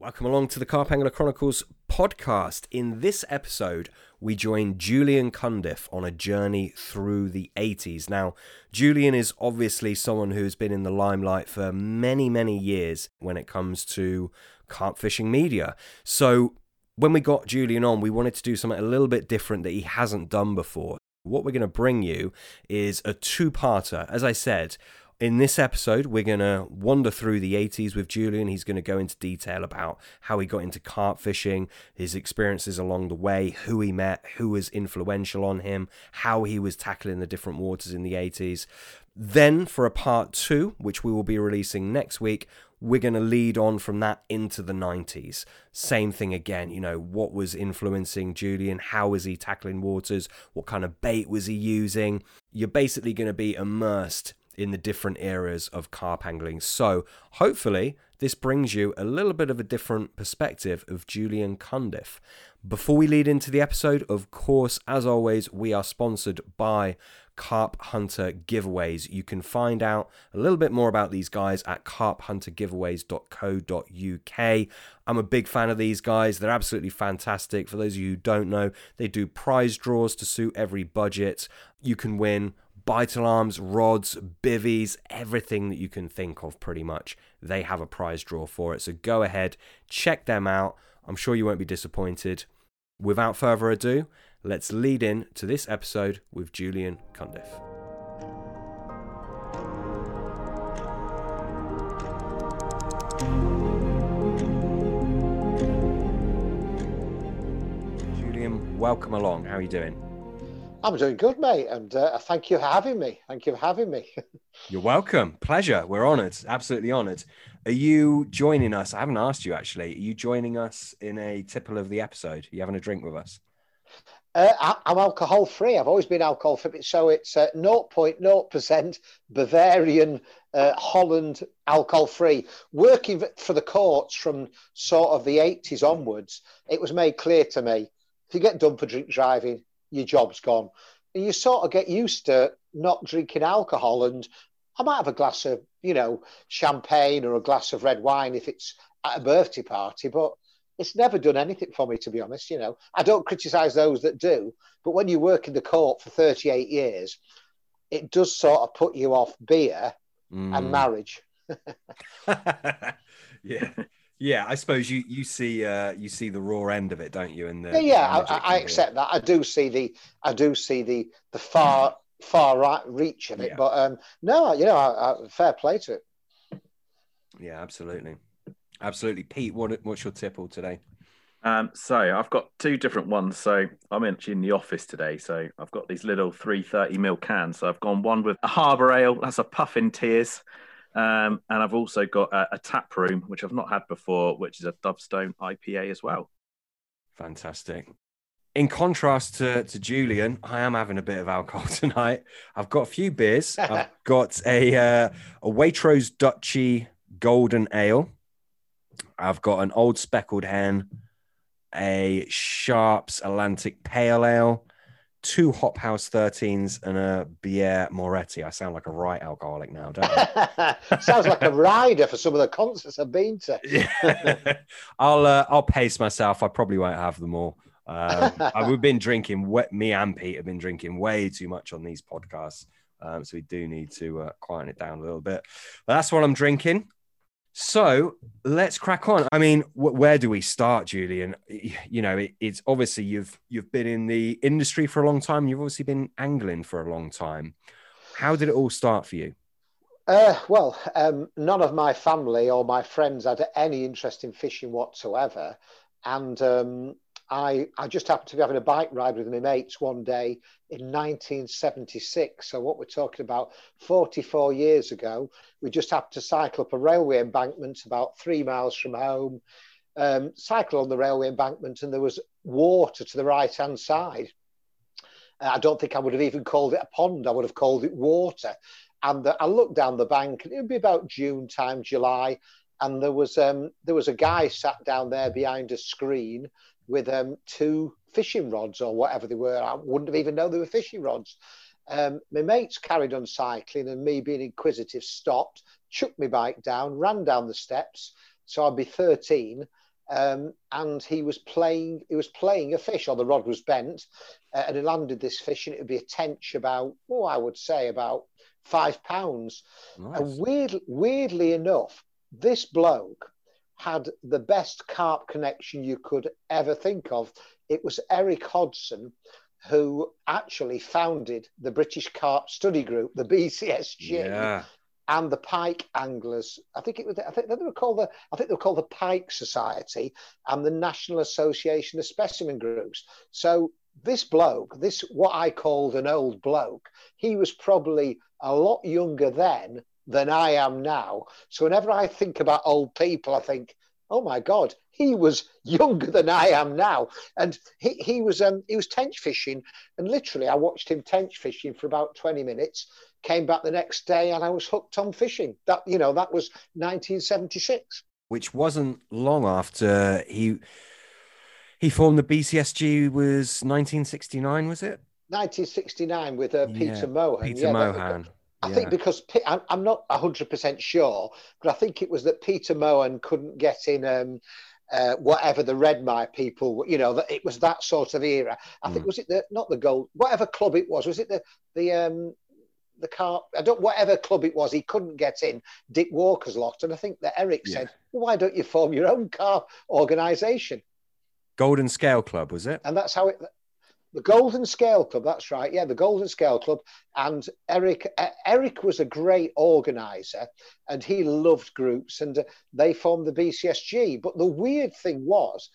Welcome along to the Carpangler Chronicles podcast. In this episode, we join Julian Cundiff on a journey through the 80s. Now, Julian is obviously someone who's been in the limelight for many, many years when it comes to carp fishing media. So, when we got Julian on, we wanted to do something a little bit different that he hasn't done before. What we're going to bring you is a two parter. As I said, in this episode, we're going to wander through the 80s with Julian. He's going to go into detail about how he got into carp fishing, his experiences along the way, who he met, who was influential on him, how he was tackling the different waters in the 80s. Then, for a part two, which we will be releasing next week, we're going to lead on from that into the 90s. Same thing again, you know, what was influencing Julian? How was he tackling waters? What kind of bait was he using? You're basically going to be immersed in the different eras of carp angling. So hopefully this brings you a little bit of a different perspective of Julian Cundiff. Before we lead into the episode, of course, as always, we are sponsored by Carp Hunter Giveaways. You can find out a little bit more about these guys at carphuntergiveaways.co.uk. I'm a big fan of these guys. They're absolutely fantastic. For those of you who don't know, they do prize draws to suit every budget. You can win bite alarms, rods, bivvies, everything that you can think of pretty much. They have a prize draw for it. So go ahead, check them out. I'm sure you won't be disappointed. Without further ado, let's lead in to this episode with Julian Cundiff. Julian, welcome along. How are you doing? I'm doing good, mate, and uh, thank you for having me. Thank you for having me. You're welcome. Pleasure. We're honoured. Absolutely honoured. Are you joining us? I haven't asked you actually. Are you joining us in a tipple of the episode? Are you having a drink with us? Uh, I'm alcohol free. I've always been alcohol free, so it's uh, 0.0% Bavarian uh, Holland alcohol free. Working for the courts from sort of the 80s onwards, it was made clear to me if you get done for drink driving, your job's gone. And you sort of get used to not drinking alcohol. And I might have a glass of, you know, champagne or a glass of red wine if it's at a birthday party, but it's never done anything for me, to be honest. You know, I don't criticize those that do, but when you work in the court for 38 years, it does sort of put you off beer mm. and marriage. yeah. Yeah, I suppose you you see uh, you see the raw end of it, don't you? And yeah, yeah I, I accept that. I do see the I do see the the far far right reach of it, yeah. but um, no, you know, I, I, fair play to it. Yeah, absolutely, absolutely. Pete, what what's your tipple today? Um, so I've got two different ones. So I'm actually in the office today. So I've got these little 330 mil cans. So I've gone one with a Harbour Ale. That's a puff in Tears. Um, and I've also got a, a, tap room, which I've not had before, which is a Dovestone IPA as well. Fantastic. In contrast to, to Julian, I am having a bit of alcohol tonight. I've got a few beers. I've got a uh, a Waitrose Duchy Golden Ale. I've got an Old Speckled Hen, a Sharps Atlantic Pale Ale, two Hop House 13s and a Birra Moretti. I sound like a right alcoholic now, don't I? Sounds like a rider for some of the concerts I've been to. yeah. I'll uh, I'll pace myself. I probably won't have them all. Um, we've been drinking. Me and Pete have been drinking way too much on these podcasts, um, so we do need to uh, quieten it down a little bit. But that's what I'm drinking. So let's crack on. I mean, wh- where do we start, Julian? You know, it, it's obviously you've you've been in the industry for a long time. You've obviously been angling for a long time. How did it all start for you? Uh, well, um, none of my family or my friends had any interest in fishing whatsoever, and um, I, I just happened to be having a bike ride with my mates one day in 1976. So, what we're talking about 44 years ago, we just happened to cycle up a railway embankment about three miles from home, um, cycle on the railway embankment, and there was water to the right hand side. Uh, I don't think I would have even called it a pond, I would have called it water. And uh, I looked down the bank, and it would be about June time, July, and there was um, there was a guy sat down there behind a screen with um, two fishing rods or whatever they were. I wouldn't have even known they were fishing rods. Um, my mates carried on cycling, and me being inquisitive, stopped, chucked my bike down, ran down the steps. So I'd be 13, Um, and he was playing he was playing a fish or the rod was bent uh, and he landed this fish and it would be a tench about oh I would say about five pounds nice. and weird, weirdly enough this bloke had the best carp connection you could ever think of it was Eric Hodson who actually founded the British Carp Study Group the BCSG yeah and the pike anglers. I think it was. I think they were called the. I think they were called the Pike Society and the National Association of Specimen Groups. So this bloke, this what I called an old bloke, he was probably a lot younger then than I am now. So whenever I think about old people, I think, oh my God, he was younger than I am now. And he, he was um, he was tench fishing, and literally I watched him tench fishing for about 20 minutes came back the next day and I was hooked on fishing. That you know that was 1976, which wasn't long after he he formed the BCSG. Was 1969? Was it? 1969 with uh, Peter yeah, Mohan. Peter yeah, Mohan. I yeah. think because I'm not 100% sure, but I think it was that Peter Mohan couldn't get in um, uh, whatever the Redmire people, you know, that it was that sort of era. I mm. think was it the not the gold, whatever club it was, was it the the um, the car, I don't, whatever club it was, he couldn't get in. Dick Walker's lot, and I think that Eric yeah. said, well, "Why don't you form your own car organisation?" Golden Scale Club was it? And that's how it. The Golden Scale Club, that's right. Yeah, the Golden Scale Club. And Eric, uh, Eric was a great organizer, and he loved groups, and uh, they formed the BCSG. But the weird thing was,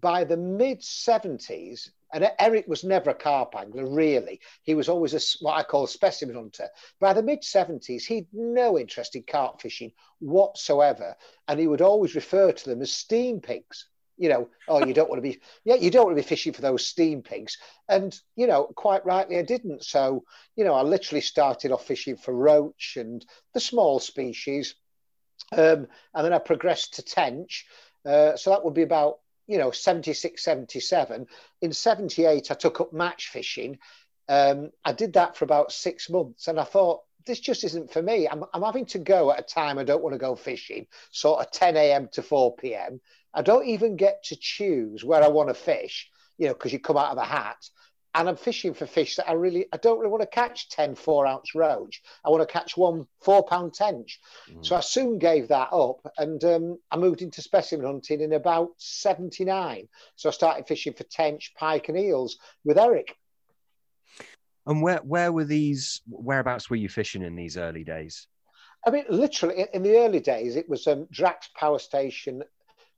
by the mid 70s, and Eric was never a carp angler, really. He was always a, what I call a specimen hunter. By the mid 70s, he'd no interest in carp fishing whatsoever. And he would always refer to them as steam pigs. You know, oh, you don't want to be, yeah, you don't want to be fishing for those steam pigs. And, you know, quite rightly, I didn't. So, you know, I literally started off fishing for roach and the small species. Um, and then I progressed to tench. Uh, so that would be about you know 76 77 in 78 i took up match fishing um, i did that for about six months and i thought this just isn't for me I'm, I'm having to go at a time i don't want to go fishing sort of 10 a.m to 4 p.m i don't even get to choose where i want to fish you know because you come out of a hat and I'm fishing for fish that I really I don't really want to catch 10 four ounce roach. I want to catch one four pound tench. Mm. So I soon gave that up and um, I moved into specimen hunting in about 79. So I started fishing for tench, pike, and eels with Eric. And where where were these whereabouts were you fishing in these early days? I mean, literally in the early days, it was um, Drax Power Station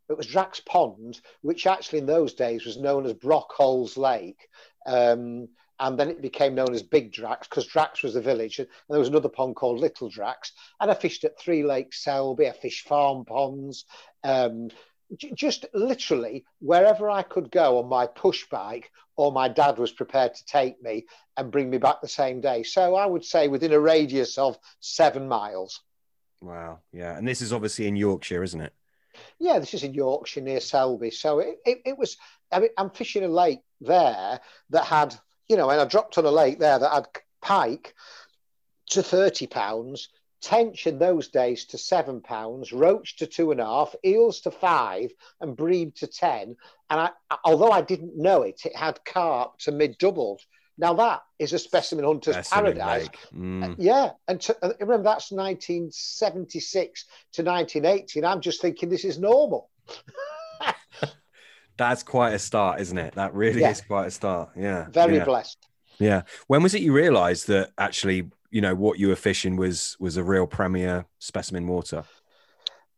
it was Drax Pond, which actually in those days was known as Brockholes Lake. Um, and then it became known as Big Drax because Drax was a village, and there was another pond called Little Drax. And I fished at Three Lakes Selby, I fished farm ponds, um, j- just literally wherever I could go on my push bike, or my dad was prepared to take me and bring me back the same day. So I would say within a radius of seven miles. Wow, yeah, and this is obviously in Yorkshire, isn't it? Yeah, this is in Yorkshire near Selby. So it, it, it was, I mean, I'm fishing a lake there that had, you know, and I dropped on a lake there that had pike to 30 pounds, tench in those days to seven pounds, roach to two and a half, eels to five, and bream to 10. And I, although I didn't know it, it had carp to mid doubled. Now that is a specimen hunter's specimen paradise. Mm. Yeah, and to, remember that's 1976 to 1980, and I'm just thinking this is normal. that's quite a start, isn't it? That really yeah. is quite a start. Yeah, very yeah. blessed. Yeah. When was it you realised that actually, you know, what you were fishing was was a real premier specimen water?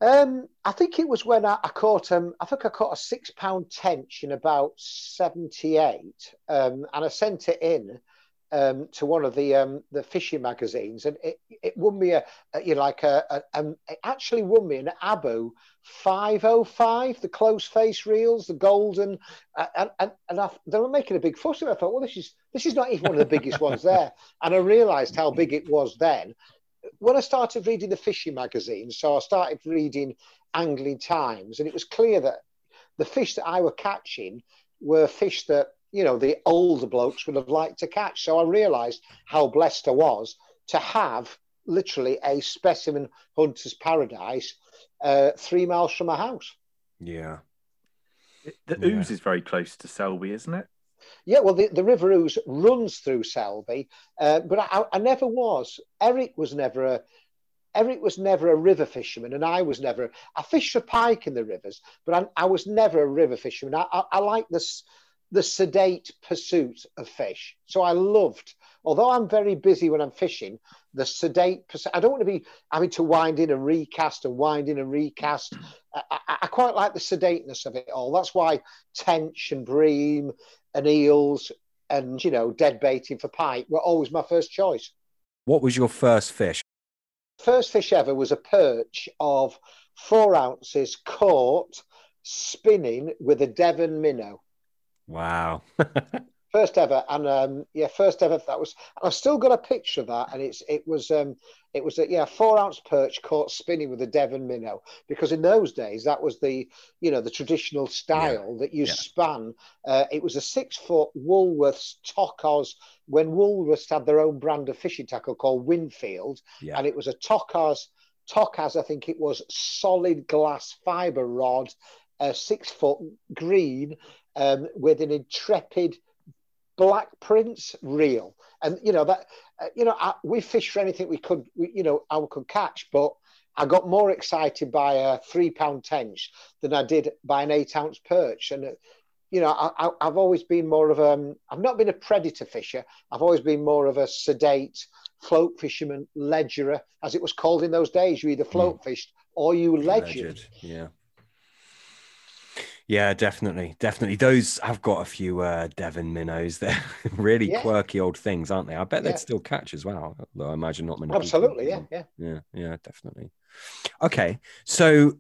Um, I think it was when I, I, caught um, I think I caught a six pound tench in about seventy eight, um, and I sent it in um, to one of the um, the fishing magazines, and it, it won me a, a you know like a, a, a, it actually won me an Abu five oh five, the close face reels, the golden, uh, and and, and I, they were making a big fuss of it. I thought, well, this is this is not even one of the biggest ones there, and I realised how big it was then when I started reading the fishing magazines, so I started reading Angling Times, and it was clear that the fish that I were catching were fish that you know the older blokes would have liked to catch. So I realised how blessed I was to have literally a specimen hunter's paradise uh, three miles from my house. Yeah, The yeah. Ouse is very close to Selby, isn't it? Yeah, well, the, the River Ouse runs through Selby, uh, but I, I, never was. Eric was never a. Eric was never a river fisherman, and I was never. I fished for pike in the rivers, but I, I was never a river fisherman. I, I, I like this the sedate pursuit of fish. So I loved, although I'm very busy when I'm fishing, the sedate pursuit. I don't want to be having to wind in and recast and wind in and recast. I, I, I quite like the sedateness of it all. That's why tench and bream and eels and, you know, dead baiting for pike were always my first choice. What was your first fish? First fish ever was a perch of four ounces caught spinning with a Devon minnow. Wow. first ever, and um, yeah, first ever. That was. I've still got a picture of that, and it's it was um, it was a yeah four ounce perch caught spinning with a Devon minnow because in those days that was the you know the traditional style yeah. that you yeah. span. Uh, it was a six foot Woolworths Tokars when Woolworths had their own brand of fishing tackle called Winfield, yeah. and it was a Tokars. Tokars, I think it was solid glass fiber rod, a six foot green um, with an intrepid black prince reel. And you know that uh, you know I, we fished for anything we could, we, you know, I could catch, but I got more excited by a three pound tench than I did by an eight ounce perch. And uh, you know, I, have always been more of a. Um, I've not been a predator fisher. I've always been more of a sedate float fisherman, ledgerer, as it was called in those days. You either float mm. fished or you ledgered. Yeah. Yeah, definitely, definitely. Those have got a few uh, Devon minnows. They're really yeah. quirky old things, aren't they? I bet they'd still catch as well. Though I imagine not many. Absolutely, yeah, yeah, yeah, yeah, definitely. Okay, so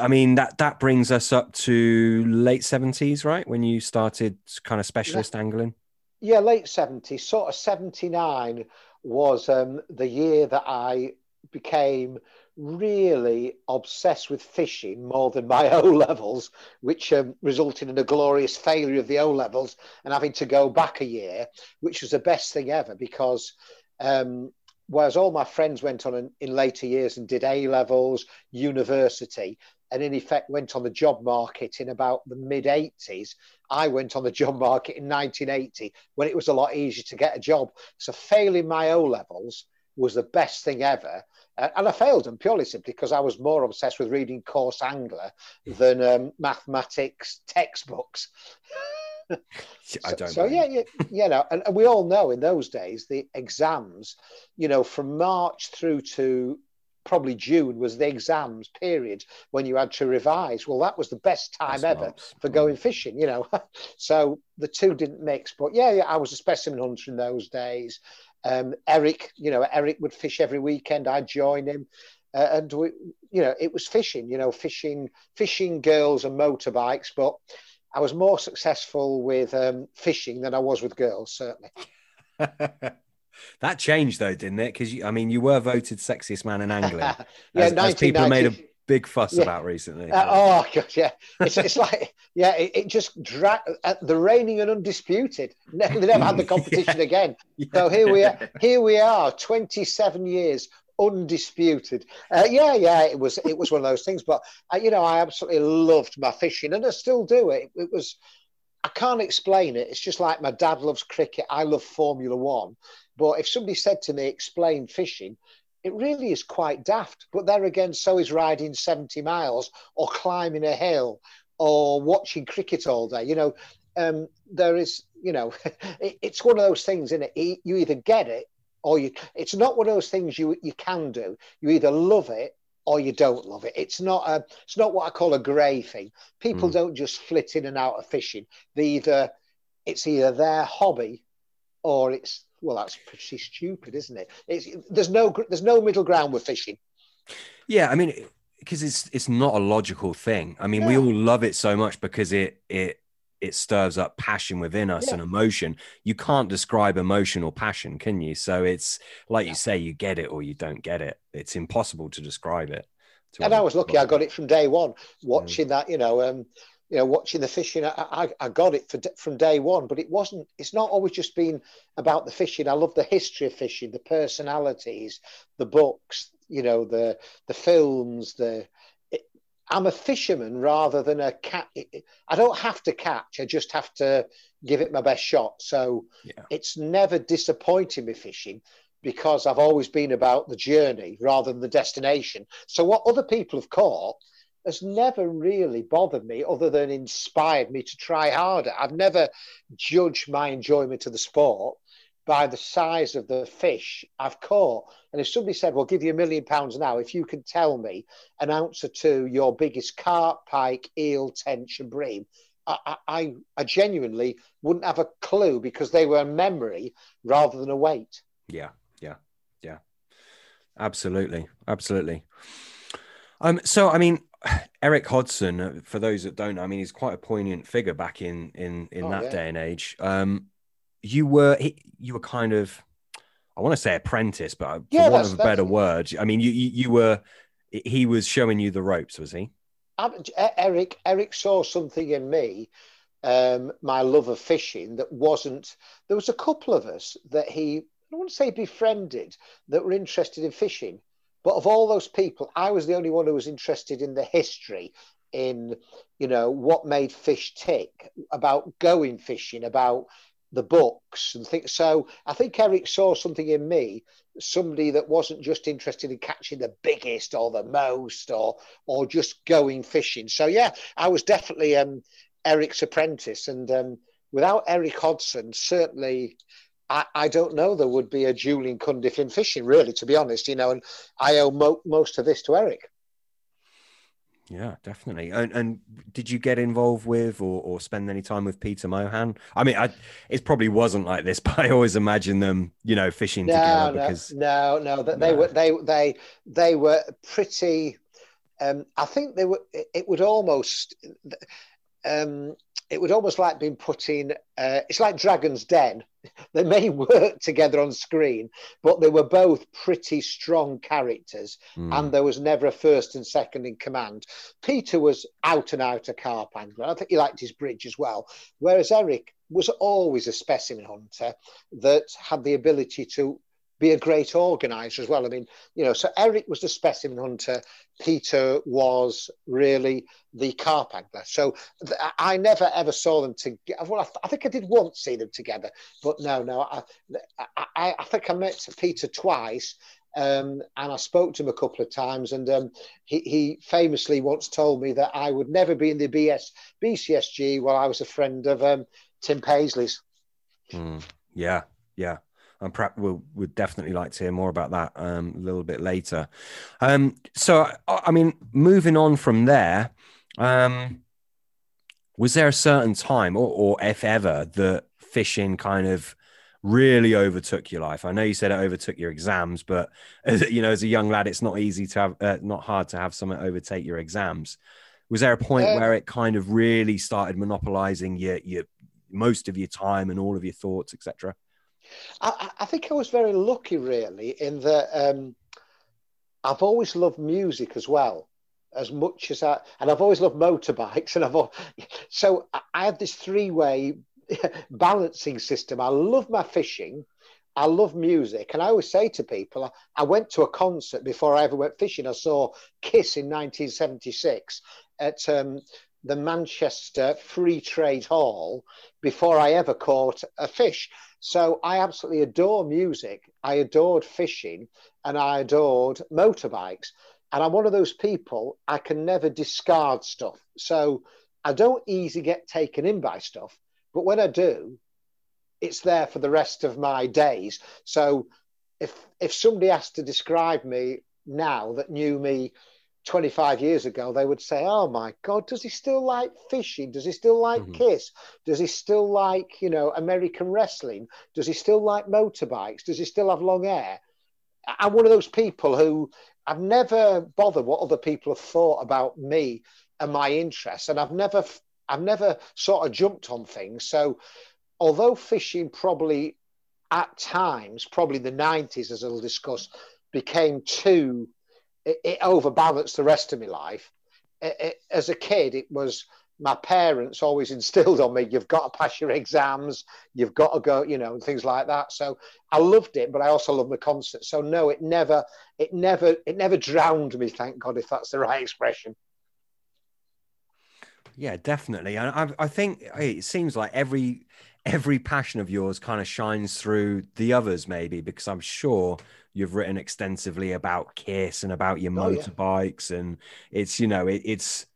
I mean that that brings us up to late seventies, right? When you started kind of specialist yeah. angling. Yeah, late seventies, sort of seventy nine was um, the year that I became really obsessed with fishing more than my O levels, which um, resulted in a glorious failure of the O levels and having to go back a year, which was the best thing ever because. Um, whereas all my friends went on in, in later years and did A levels, university, and in effect went on the job market in about the mid 80s. I went on the job market in 1980 when it was a lot easier to get a job. So failing my O levels was the best thing ever. Uh, and I failed them purely simply because I was more obsessed with reading Coarse Angler than um, mathematics textbooks. I don't. So, so yeah, yeah, you know, and, and, we all know in those days the exams, you know, from March through to probably June was the exams period when you had to revise. Well, that was the best time That's ever for going fishing, you know. so the two didn't mix. But yeah, yeah, I was a specimen hunter in those days. Um, Eric, you know, Eric would fish every weekend. I'd join him. Uh, and we, you know, it was fishing, you know, fishing, fishing girls and motorbikes. But I was more successful with um, fishing than I was with girls, certainly. that changed though, didn't it? Because I mean, you were voted sexiest man in angling. yeah, as, as people made a big fuss yeah. about recently. Uh, oh god, yeah. It's, it's like yeah, it, it just dragged uh, the reigning and undisputed. they never had the competition yeah. again. Yeah. So here we are. Here we are, twenty seven years undisputed. Uh, yeah, yeah, it was it was one of those things. But uh, you know, I absolutely loved my fishing, and I still do it. It was. I can't explain it. It's just like my dad loves cricket. I love Formula One. But if somebody said to me, explain fishing, it really is quite daft. But there again, so is riding 70 miles or climbing a hill or watching cricket all day. You know, um, there is, you know, it, it's one of those things, isn't it? You either get it or you, it's not one of those things you, you can do. You either love it or you don't love it. It's not a, it's not what I call a grey thing. People mm. don't just flit in and out of fishing. They either, it's either their hobby or it's well, that's pretty stupid, isn't it? It's, there's no there's no middle ground with fishing. Yeah, I mean, because it's it's not a logical thing. I mean, yeah. we all love it so much because it it it stirs up passion within us yeah. and emotion. You can't describe emotion or passion, can you? So it's like yeah. you say, you get it or you don't get it. It's impossible to describe it. To and I was lucky; I got it from day one. Watching that, you know, um, you know, watching the fishing, I, I, I, got it for, from day one, but it wasn't, it's not always just been about the fishing. I love the history of fishing, the personalities, the books, you know, the, the films, the, it, I'm a fisherman rather than a cat. I don't have to catch. I just have to give it my best shot. So yeah. it's never disappointing me fishing because I've always been about the journey rather than the destination. So what other people have caught has never really bothered me other than inspired me to try harder. I've never judged my enjoyment of the sport by the size of the fish I've caught. And if somebody said, well, give you a million pounds now, if you can tell me an or two your biggest carp, pike, eel, tench, and bream, I, I, I genuinely wouldn't have a clue because they were a memory rather than a weight. Yeah, yeah, yeah. Absolutely, absolutely. Um, so I mean, Eric Hodson, uh, for those that don't know, I mean, he's quite a poignant figure back in in in oh, that yeah. day and age. Um, you were he, you were kind of I want to say apprentice, but yeah, for want of a better word, I mean, you, you, you were he was showing you the ropes, was he? Eric Eric saw something in me, um, my love of fishing that wasn't. There was a couple of us that he I don't want to say befriended that were interested in fishing, but of all those people, I was the only one who was interested in the history, in you know what made fish tick, about going fishing, about the books and things. So I think Eric saw something in me, somebody that wasn't just interested in catching the biggest or the most or or just going fishing. So yeah, I was definitely um, Eric's apprentice, and um, without Eric Hodson, certainly. I, I, don't know there would be a Julian Cundiff in fishing, really, to be honest, you know, and I owe mo- most of this to Eric. Yeah, definitely. And, and did you get involved with or, or spend any time with Peter Mohan? I mean, I, it probably wasn't like this, but I always imagine them, you know, fishing no, together no, because no, no, they, no. were they they they were pretty. Um, I think they were. It would almost. Um, it would almost like being put in. Uh, it's like Dragon's Den. they may work together on screen, but they were both pretty strong characters, mm. and there was never a first and second in command. Peter was out and out a carp angler. I think he liked his bridge as well, whereas Eric was always a specimen hunter that had the ability to be a great organizer as well. I mean, you know, so Eric was the specimen hunter, Peter was really the carp angler. So th- I never ever saw them together. Well, I, th- I, think I did once see them together, but no, no. I, I, I think I met Peter twice. Um, and I spoke to him a couple of times, and um, he, he, famously once told me that I would never be in the BS BCSG while I was a friend of um, Tim Paisley's. Mm, yeah, yeah and perhaps we'll would definitely like to hear more about that um, a little bit later. Um, so, I mean, moving on from there, um, was there a certain time, or, or if ever, that fishing kind of really overtook your life? I know you said it overtook your exams, but as, you know, as a young lad, it's not easy to have, uh, not hard to have someone overtake your exams. Was there a point where it kind of really started monopolizing your, your most of your time and all of your thoughts, etc.? I, I, think I was very lucky, really, in that um, I've always loved music as well, as much as I, and I've always loved motorbikes, and I've so I had this three-way balancing system. I love my fishing, I love music, and I always say to people, I went to a concert before I ever went fishing. I saw Kiss in 1976 at um, the Manchester Free Trade Hall before I ever caught a fish. So I absolutely adore music. I adored fishing and I adored motorbikes. And I'm one of those people, I can never discard stuff. So I don't easily get taken in by stuff. But when I do, it's there for the rest of my days. So if if somebody has to describe me now that knew me 25 years ago, they would say, Oh my God, does he still like fishing? Does he still like mm-hmm. Kiss? Does he still like, you know, American wrestling? Does he still like motorbikes? Does he still have long hair? I'm one of those people who I've never bothered what other people have thought about me and my interests. And I've never, I've never sort of jumped on things. So although fishing probably at times, probably the 90s, as I'll discuss, became too it, it overbalanced the rest of my life. It, it, as a kid, it was my parents always instilled on me you've got to pass your exams you've got to go you know and things like that so i loved it but i also loved the concert so no it never it never it never drowned me thank god if that's the right expression yeah, definitely. And I, I think it seems like every every passion of yours kind of shines through the others, maybe because I'm sure you've written extensively about Kiss and about your Oh, yeah. motorbikes, and it's you know it, it's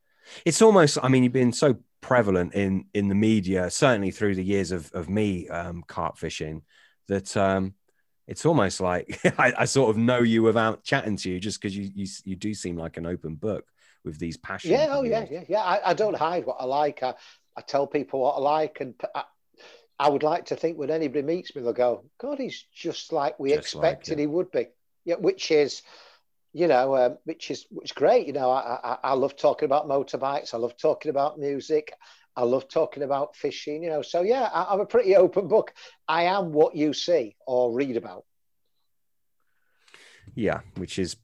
it's almost. I mean, you've been so prevalent in in the media, certainly through the years of of me um, carp fishing, that um, it's almost like I, I sort of know you without chatting to you, just because you, you you do seem like an open book with these passions. Yeah, oh yeah, yeah, yeah. I, I don't hide what I like. I, I tell people what I like, and I, I would like to think when anybody meets me, they'll go, "God, he's just like we Just expected it. he would be." Yeah, which is, you know, um, which is which is great. You know, I, I I love talking about motorbikes. I love talking about music. I love talking about fishing. You know, so yeah, I, I'm a pretty open book. I am what you see or read about. Yeah, which is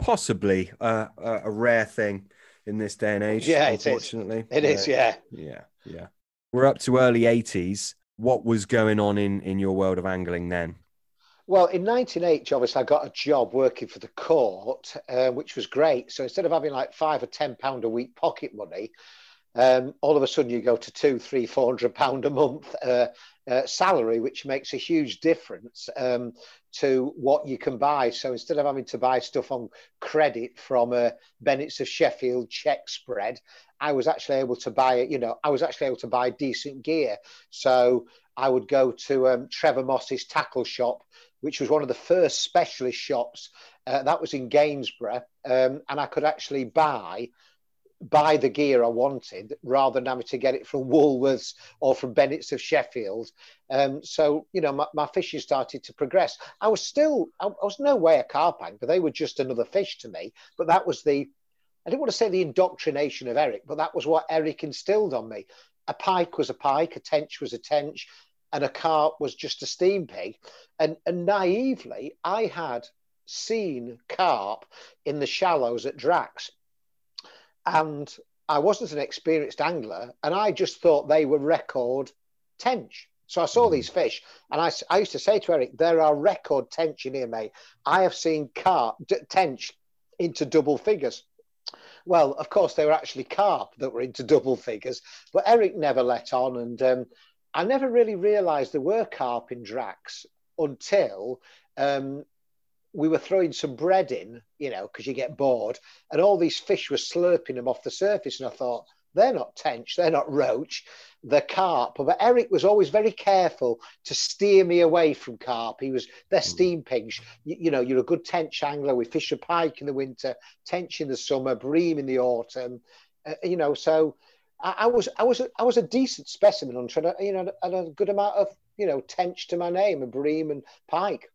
possibly a, a, rare thing in this day and age. Yeah, it is. unfortunately, It is, yeah. yeah, yeah. We're up to early '80s. What was going on in in your world of angling then? Well, in 1980, obviously, I got a job working for the court, uh, which was great. So instead of having like five or ten pound a week pocket money, um, all of a sudden you go to two, three, four hundred pound a month uh, uh, salary, which makes a huge difference um, to what you can buy. So instead of having to buy stuff on credit from uh, Bennett's of Sheffield check spread, I was actually able to buy it. You know, I was actually able to buy decent gear. So I would go to um, Trevor Moss's tackle shop, which was one of the first specialist shops. Uh, that was in Gainsborough, um, and I could actually buy buy the gear I wanted rather than having to get it from Woolworths or from Bennett's of Sheffield. Um, so you know, my, my fishing started to progress. I was still, I, I was no way a carp angler. They were just another fish to me. But that was the, I didn't want to say the indoctrination of Eric, but that was what Eric instilled on me. A pike was a pike, a tench was a tench, and a carp was just a steam pig. And, and naively, I had seen carp in the shallows at Drax. And I wasn't an experienced angler, and I just thought they were record tench. So I saw Mhm. these fish, and I, I used to say to Eric, "There are record tench in here, mate. I have seen carp d- tench into double figures." Well, of course, they were actually carp that were into double figures, but Eric never let on, and um, I never really realised there were carp in Drax until um, we were throwing some bread in, you know, because you get bored, and all these fish were slurping them off the surface, and I thought they're not tench, they're not roach, they're carp. But Eric was always very careful to steer me away from carp. He was they're steam pigs. You, you know, you're a good tench angler. We fish a pike in the winter, tench in the summer, bream in the autumn. Uh, you know, so I, I was I was a, I was a decent specimen hunter, and you know, and a good amount of you know tench to my name, and bream and pike.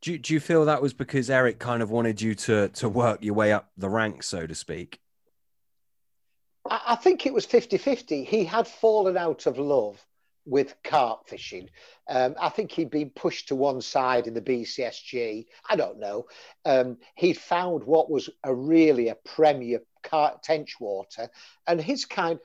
Do you, do you feel that was because Eric kind of wanted you to to work your way up the ranks, so to speak? I, I think it was 50 50. He had fallen out of love with carp fishing. Um, I think he'd been pushed to one side in the BCSG. I don't know. Um, he'd found what was a really a premier carp tench water, and his kind.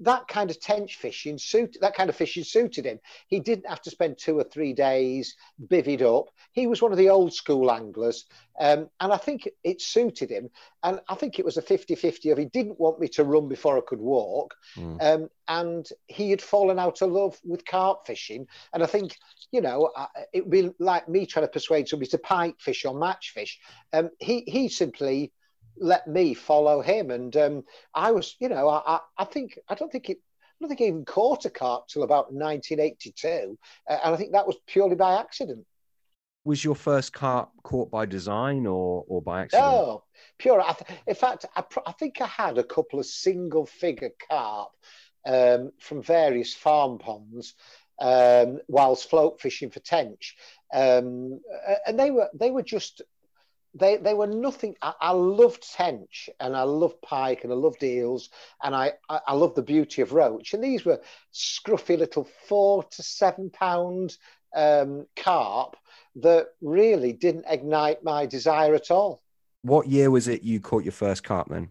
That kind of tench fishing suit that kind of fishing suited him. He didn't have to spend two or three days bivvied up. He was one of the old school anglers, um, and I think it suited him. And I think it was a 50 50 of he didn't want me to run before I could walk. Mm. Um, and he had fallen out of love with carp fishing. And I think, you know, it would be like me trying to persuade somebody to pike fish or match fish. Um, he, he simply let me follow him. And um, I was, you know, I, I, I think, I don't think it, I don't think I even caught a carp till about 1982. Uh, and I think that was purely by accident. Was your first carp caught by design or or by accident? No, pure. I th- in fact, I, pr- I think I had a couple of single figure carp um, from various farm ponds um, whilst float fishing for tench, um, and they were they were just they they were nothing. I, I loved tench and I loved pike and I loved eels and I, I I loved the beauty of roach. And these were scruffy little four to seven pound um, carp that really didn't ignite my desire at all. What year was it you caught your first carp then?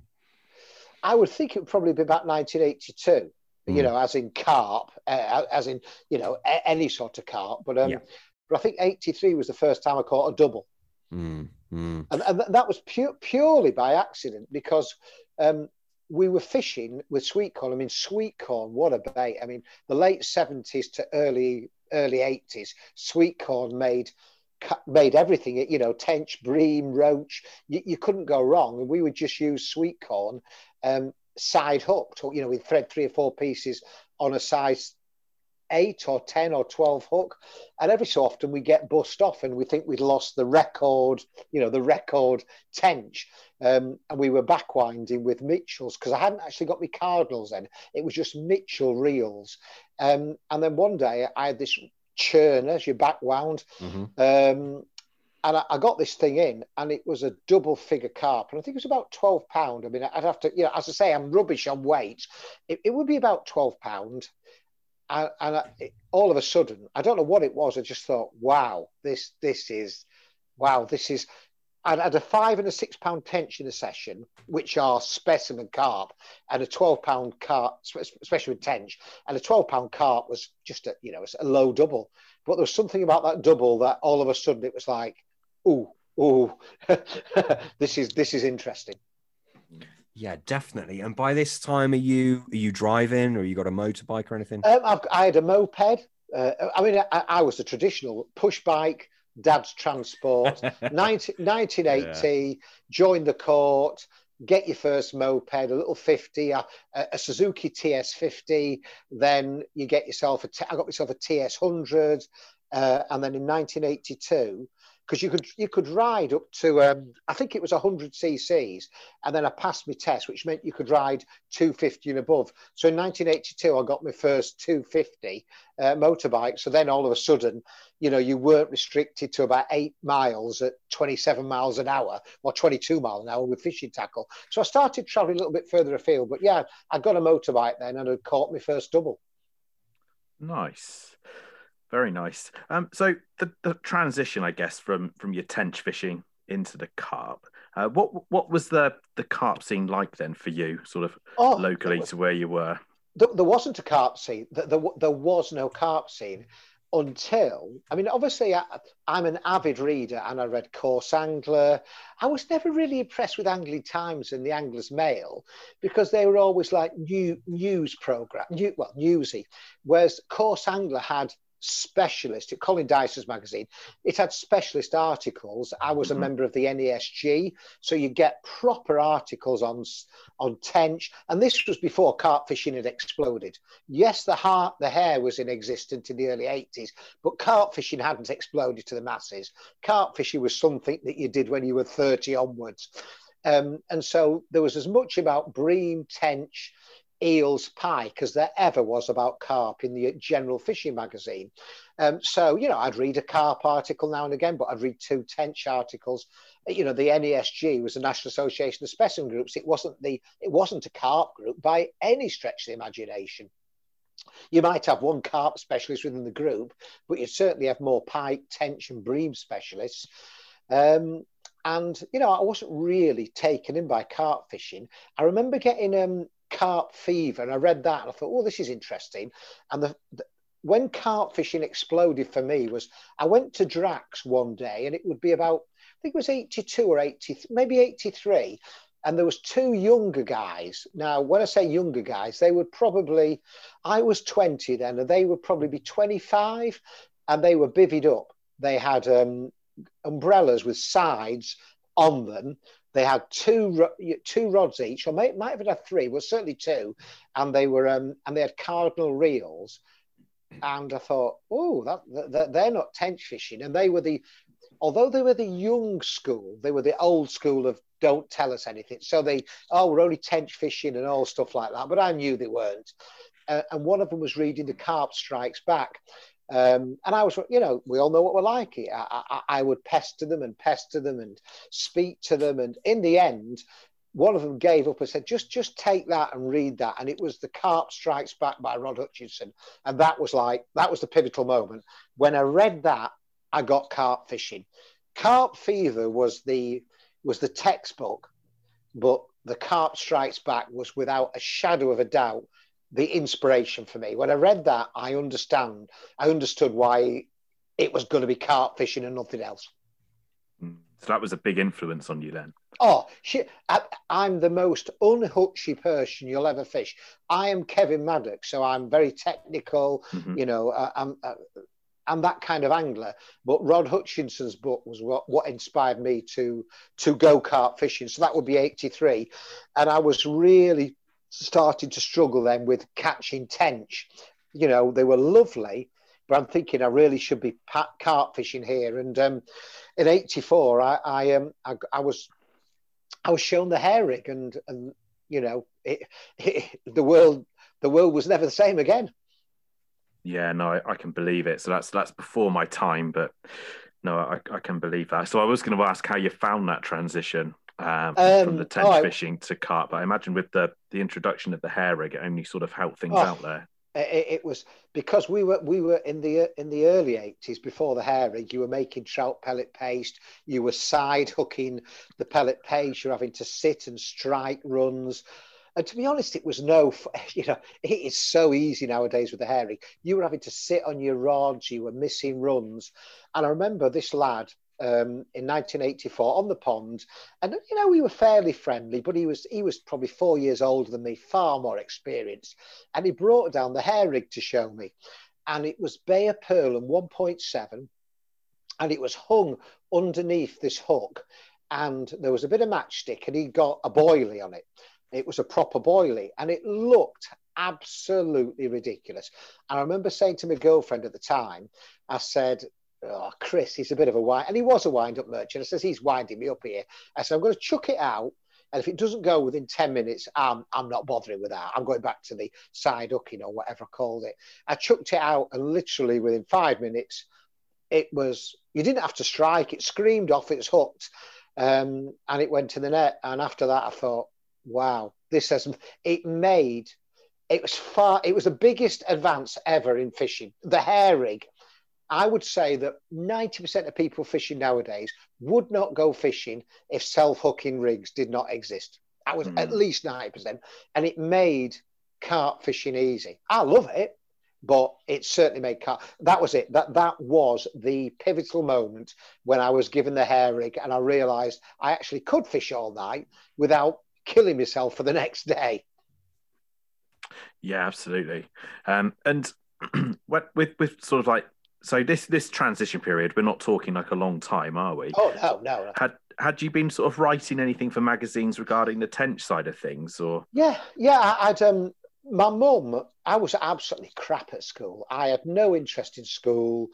I would think it would probably be about 1982. Mm. You know, as in carp, uh, as in you know any sort of carp. But um, Yeah. but I think 83 was the first time I caught a double. Mm, mm, and, and that was pu- purely by accident because um, we were fishing with sweet corn. I mean, sweet corn, what a bait! I mean, the late seventies to early early eighties, sweet corn made made everything. You know, tench, bream, roach. You, you couldn't go wrong. And we would just use sweet corn, um, side hooked. You know, we'd thread three or four pieces on a size eight or 10 or 12 hook. And every so often we get bust off and we think we'd lost the record, you know, the record tench. Um, and we were backwinding with Mitchell's because I hadn't actually got my Cardinals then. It was just Mitchell reels. Um, and then one day I had this churn as you backwound. Mm-hmm. Um, and I, I, got this thing in, and it was a double figure carp, and I think it was about twelve pound. I mean, I'd have to, you know, as I say, I'm rubbish on weight. It, it would be about twelve pound, and, I, all of a sudden, I don't know what it was. I just thought, wow, this this is, wow, this is. I had a five and a six pound tench in a session, which are specimen carp, and a twelve pound carp, specimen tench, and a twelve pound carp was just a you know a low double. But there was something about that double that all of a sudden it was like, ooh, ooh, this is this is interesting. Yeah, definitely. And by this time, are you are you driving, or you got a motorbike or anything? Um, I've, I had a moped. Uh, I mean, I, I, was a traditional push bike, dad's transport. 19, 1980, yeah. joined the court, get your first moped, a little 50, a, a Suzuki TS50. Then you get yourself a. T- I got myself a TS100, uh, and then in 1982 because you could you could ride up to um, I think it was 100 cc's, and then I passed my test, which meant you could ride 250 and above. So in 1982, I got my first 250 uh, motorbike. So then all of a sudden, you know, you weren't restricted to about eight miles at 27 miles an hour or 22 miles an hour with fishing tackle. So I started traveling a little bit further afield. But yeah, I got a motorbike then and had caught my first double. Nice. Very nice. Um, so the, the transition, I guess, from from your tench fishing into the carp. Uh, what what was the the carp scene like then for you, sort of oh, locally was, to where you were? There, there wasn't a carp scene. There, there, there, was no carp scene until I mean, obviously, I, am an avid reader and I read Coarse Angler. I was never really impressed with Angling Times and the Angler's Mail because they were always like new news program, new, well, newsy. Whereas Coarse Angler had specialist, Colin Dyson's magazine, it had specialist articles. I was mm-hmm. a member of the NASG, so you get proper articles on on tench, and this was before carp fishing had exploded. Yes, the heart, the hair was in existence in the early 80s, but carp fishing hadn't exploded to the masses. Carp fishing was something that you did when you were 30 onwards. Um, and so there was as much about bream, tench, eels, pike as there ever was about carp in the general fishing magazine. Um, so, you know, I'd read a carp article now and again, but I'd read two tench articles. You know, the NASG was the National Association of Specimen Groups. It wasn't the it wasn't a carp group by any stretch of the imagination. You might have one carp specialist within the group, but you certainly have more pike, tench, and bream specialists. Um, and you know, I wasn't really taken in by carp fishing. I remember getting um, carp fever. And I read that and I thought, oh, this is interesting. And the, the, when carp fishing exploded for me was I went to Drax one day and it would be about, I think it was 82 or 80, maybe 83. And there was two younger guys. Now, when I say younger guys, they would probably, I was 20 then, and they would probably be 25, and they were bivvied up. They had um, umbrellas with sides on them, they had two two rods each, or might, might have had three, well certainly two, and they were um, and they had cardinal reels. And I thought, oh, that, that they're not tench fishing, and they were the, although they were the young school, they were the old school of don't tell us anything. So they, oh, we're only tench fishing and all stuff like that. But I knew they weren't. Uh, and one of them was reading the Carp Strikes Back. Um, and I was, you know, we all know what we're like. I, I, I, would pester them and pester them and speak to them. And in the end, one of them gave up and said, just, just take that and read that. And it was The Carp Strikes Back by Rod Hutchinson. And that was like, that was the pivotal moment. When I read that, I got carp fishing. Carp Fever was the, was the textbook, but The Carp Strikes Back was without a shadow of a doubt the inspiration for me. When I read that, I understand. I understood why it was going to be carp fishing and nothing else. Hmm. So that was a big influence on you then. Oh, shit. I, am the most unhutchy person you'll ever fish. I am Kevin Maddocks, so I'm very technical. Mm-hmm. You know, uh, I'm, uh, I'm that kind of angler. But Rod Hutchinson's book was what, what inspired me to to go carp fishing. So that would be 83. And I was really starting to struggle then with catching tench. You know, they were lovely, but I'm thinking I really should be carp fishing here. And um, in '84, I I, um, I, I was I was shown the hair rig, and and you know, it, it, the world the world was never the same again. Yeah, no, I, I, can believe it. So that's that's before my time, but no, I, I can believe that. So I was going to ask how you found that transition um, um, from the tench oh, fishing to carp, but I imagine with the the introduction of the hair rig, it only sort of helped things oh, out there. it, it, was because we were we were in the in the early 80s before the hair rig you were making trout pellet paste you were side hooking the pellet paste you're having to sit and strike runs. And to be honest it was no you know it is so easy nowadays with the hair rig you were having to sit on your rods you were missing runs. And i remember this lad um, in 1984 on the pond, and you know we were fairly friendly, but he was he was probably four years older than me, far more experienced, and he brought down the hair rig to show me, and it was Bayer Perlon 1.7, and it was hung underneath this hook, and there was a bit of matchstick, and he got a boilie on it. It was a proper boilie, and it looked absolutely ridiculous. And I remember saying to my girlfriend at the time, I said, oh, Chris, he's a bit of a wind, and he was a wind up merchant. I says, he's winding me up here. I said, I'm going to chuck it out. And if it doesn't go within 10 minutes, I'm, I'm not bothering with that. I'm going back to the side hooking or whatever I called it. I chucked it out, and literally within five minutes, it was, you didn't have to strike, it screamed off, it's hooked, um, and it went to the net. And after that, I thought, wow, this has, it made, it was far, it was the biggest advance ever in fishing. The hair rig I would say that 90% of people fishing nowadays would not go fishing if self hooking rigs did not exist. That was mm. at least 90%. And it made carp fishing easy. I love it, but it certainly made carp. That was it. That, that was the pivotal moment when I was given the hair rig and I realized I actually could fish all night without killing myself for the next day. Yeah, absolutely. Um, and with, with sort of like so this this transition period, we're not talking like a long time, are we? Oh no, no. no. Had had you been sort of writing anything for magazines regarding the tench side of things, or? Yeah, yeah. I'd um, my mum. I was absolutely crap at school. I had no interest in school,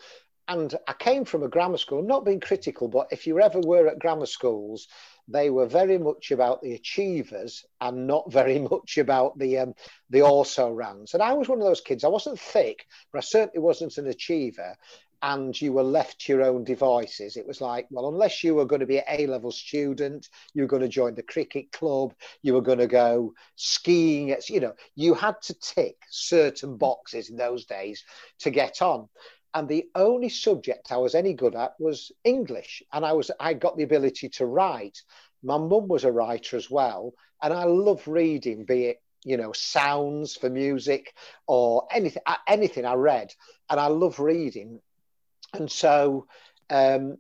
and I came from a grammar school. Not being critical, but if you ever were at grammar schools, they were very much about the achievers and not very much about the um, the also rans. And I was one of those kids. I wasn't thick, but I certainly wasn't an achiever. And you were left to your own devices. It was like, well, unless you were going to be an A level student, you were going to join the cricket club, you were going to go skiing. You know, you had to tick certain boxes in those days to get on and the only subject I was any good at was English, and I was I got the ability to write. My mum was a writer as well, and I love reading, be it you know sounds for music or anything anything I read, and I love reading, and so. Um,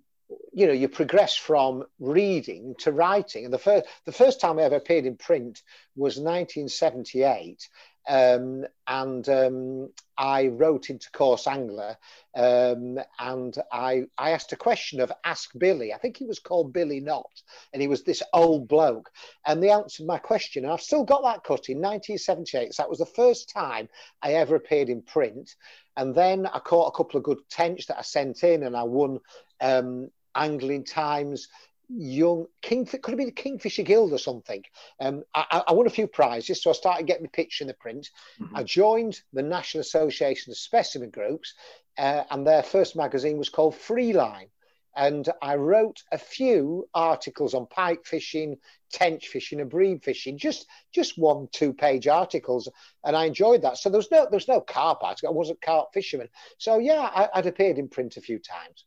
you know, you progress from reading to writing. And the first, the first time I ever appeared in print was 1978, um, and um, I wrote into Coarse Angler um, and I, I asked a question of Ask Billy. I think he was called Billy Knott, and he was this old bloke. And they answered my question. And I've still got that cut in 1978. So that was the first time I ever appeared in print. And then I caught a couple of good tench that I sent in, and I won um, Angling Times young king could have been the kingfisher guild or something. Um, I, I, won a few prizes so i started getting my picture in the print. Mm-hmm. i joined the national association of specimen groups uh, and their first magazine was called freeline and i wrote a few articles on pike fishing tench fishing and bream fishing just just one two page articles and i enjoyed that. So there was no there's no carp article i wasn't carp fisherman. So yeah I, i'd appeared in print a few times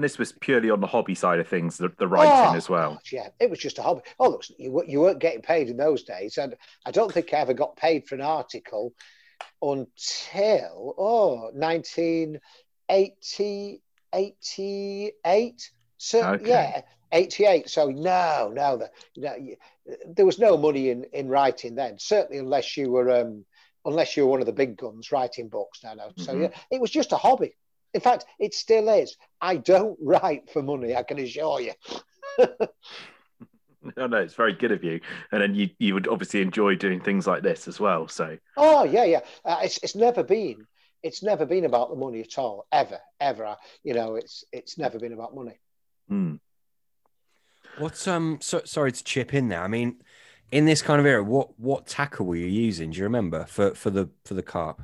and this was purely on the hobby side of things, the, the writing oh, as well. God, yeah, it was just a hobby. Oh, look, you, you weren't getting paid in those days. And I don't think I ever got paid for an article until, oh, 1980, 88. So Okay. yeah, 88. So no, no, the, you- there was no money in in writing then. Certainly, unless you were um, unless you were one of the big guns writing books. No, no. So Mhm. yeah, it was just a hobby. In fact, it still is. I don't write for money. I can assure you. No, no, it's very good of you. And then you, you would obviously enjoy doing things like this as well. So, Oh yeah, yeah. Uh, it's it's never been it's never been about the money at all, ever, ever. Uh, You know, it's it's never been about money. hmm. What's um? So, sorry to chip in there. I mean, in this kind of era, what what tackle were you using? Do you remember for for the for the carp?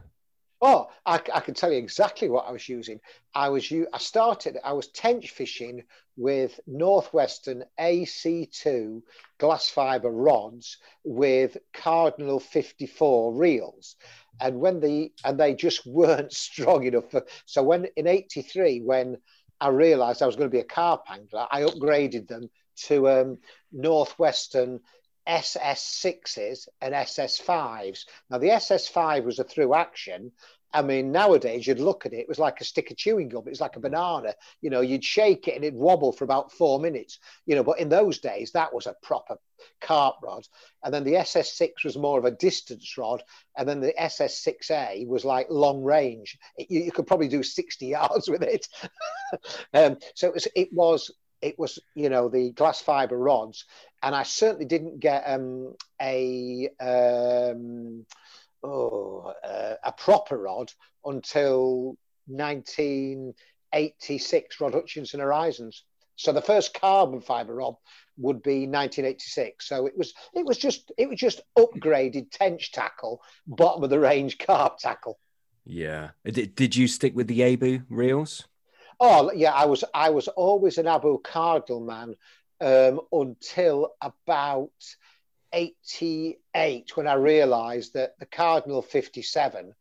Oh, I, I can tell you exactly what I was using. I was you. I started. I was tench fishing with Northwestern AC2 glass fiber rods with Cardinal 54 reels, and when the and they just weren't strong enough. For, so when in '83, when I realised I was going to be a carp angler, I upgraded them to um, Northwestern SS6s and SS5s. Now, the SS5 was a through action. I mean, nowadays you'd look at it, it was like a stick of chewing gum. It was like a banana. You know, you'd shake it and it'd wobble for about four minutes. You know, but in those days, that was a proper carp rod. And then the SS6 was more of a distance rod. And then the SS6A was like long range. It, you, you could probably do 60 yards with it. um, so it was, it was, it was, you know, the glass fiber rods. And I certainly didn't get um, a, um, oh, uh, a proper rod until 1986, Rod Hutchinson Horizons. So the first carbon fiber rod would be 1986. So it was it was just it was just upgraded tench tackle, bottom of the range carp tackle. Yeah. Did, did you stick with the Abu reels? Oh yeah, I was I was always an Abu Cardinal man um, until about 88 when I realised that the Cardinal 57,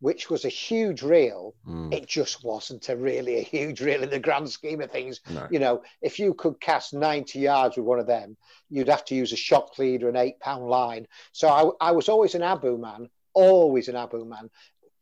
which was a huge reel, Mm, it just wasn't a really a huge reel in the grand scheme of things. no. You know, if you could cast 90 yards with one of them, you'd have to use a shock leader, an eight pound line. So I, I was always an Abu man, always an Abu man.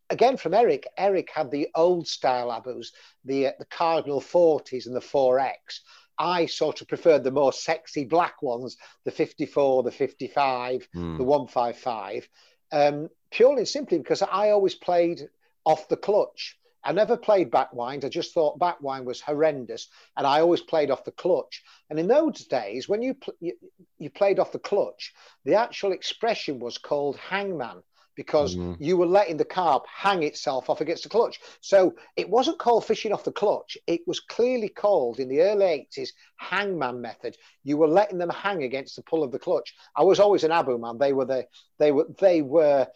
Again, from Eric, Eric had the old style Abus, the, uh, the Cardinal 40s and the 4X. I sort of preferred the more sexy black ones, the 54, the 55, Mm, the 155, um, purely and simply because I always played off the clutch. I never played backwind. I just thought backwind was horrendous, and I always played off the clutch. And in those days, when you pl- you, you played off the clutch, the actual expression was called hangman because Mhm. you were letting the carp hang itself off against the clutch. So it wasn't called fishing off the clutch. It was clearly called in the early 80s hangman method. You were letting them hang against the pull of the clutch. I was always an Abu man. They were the they were they were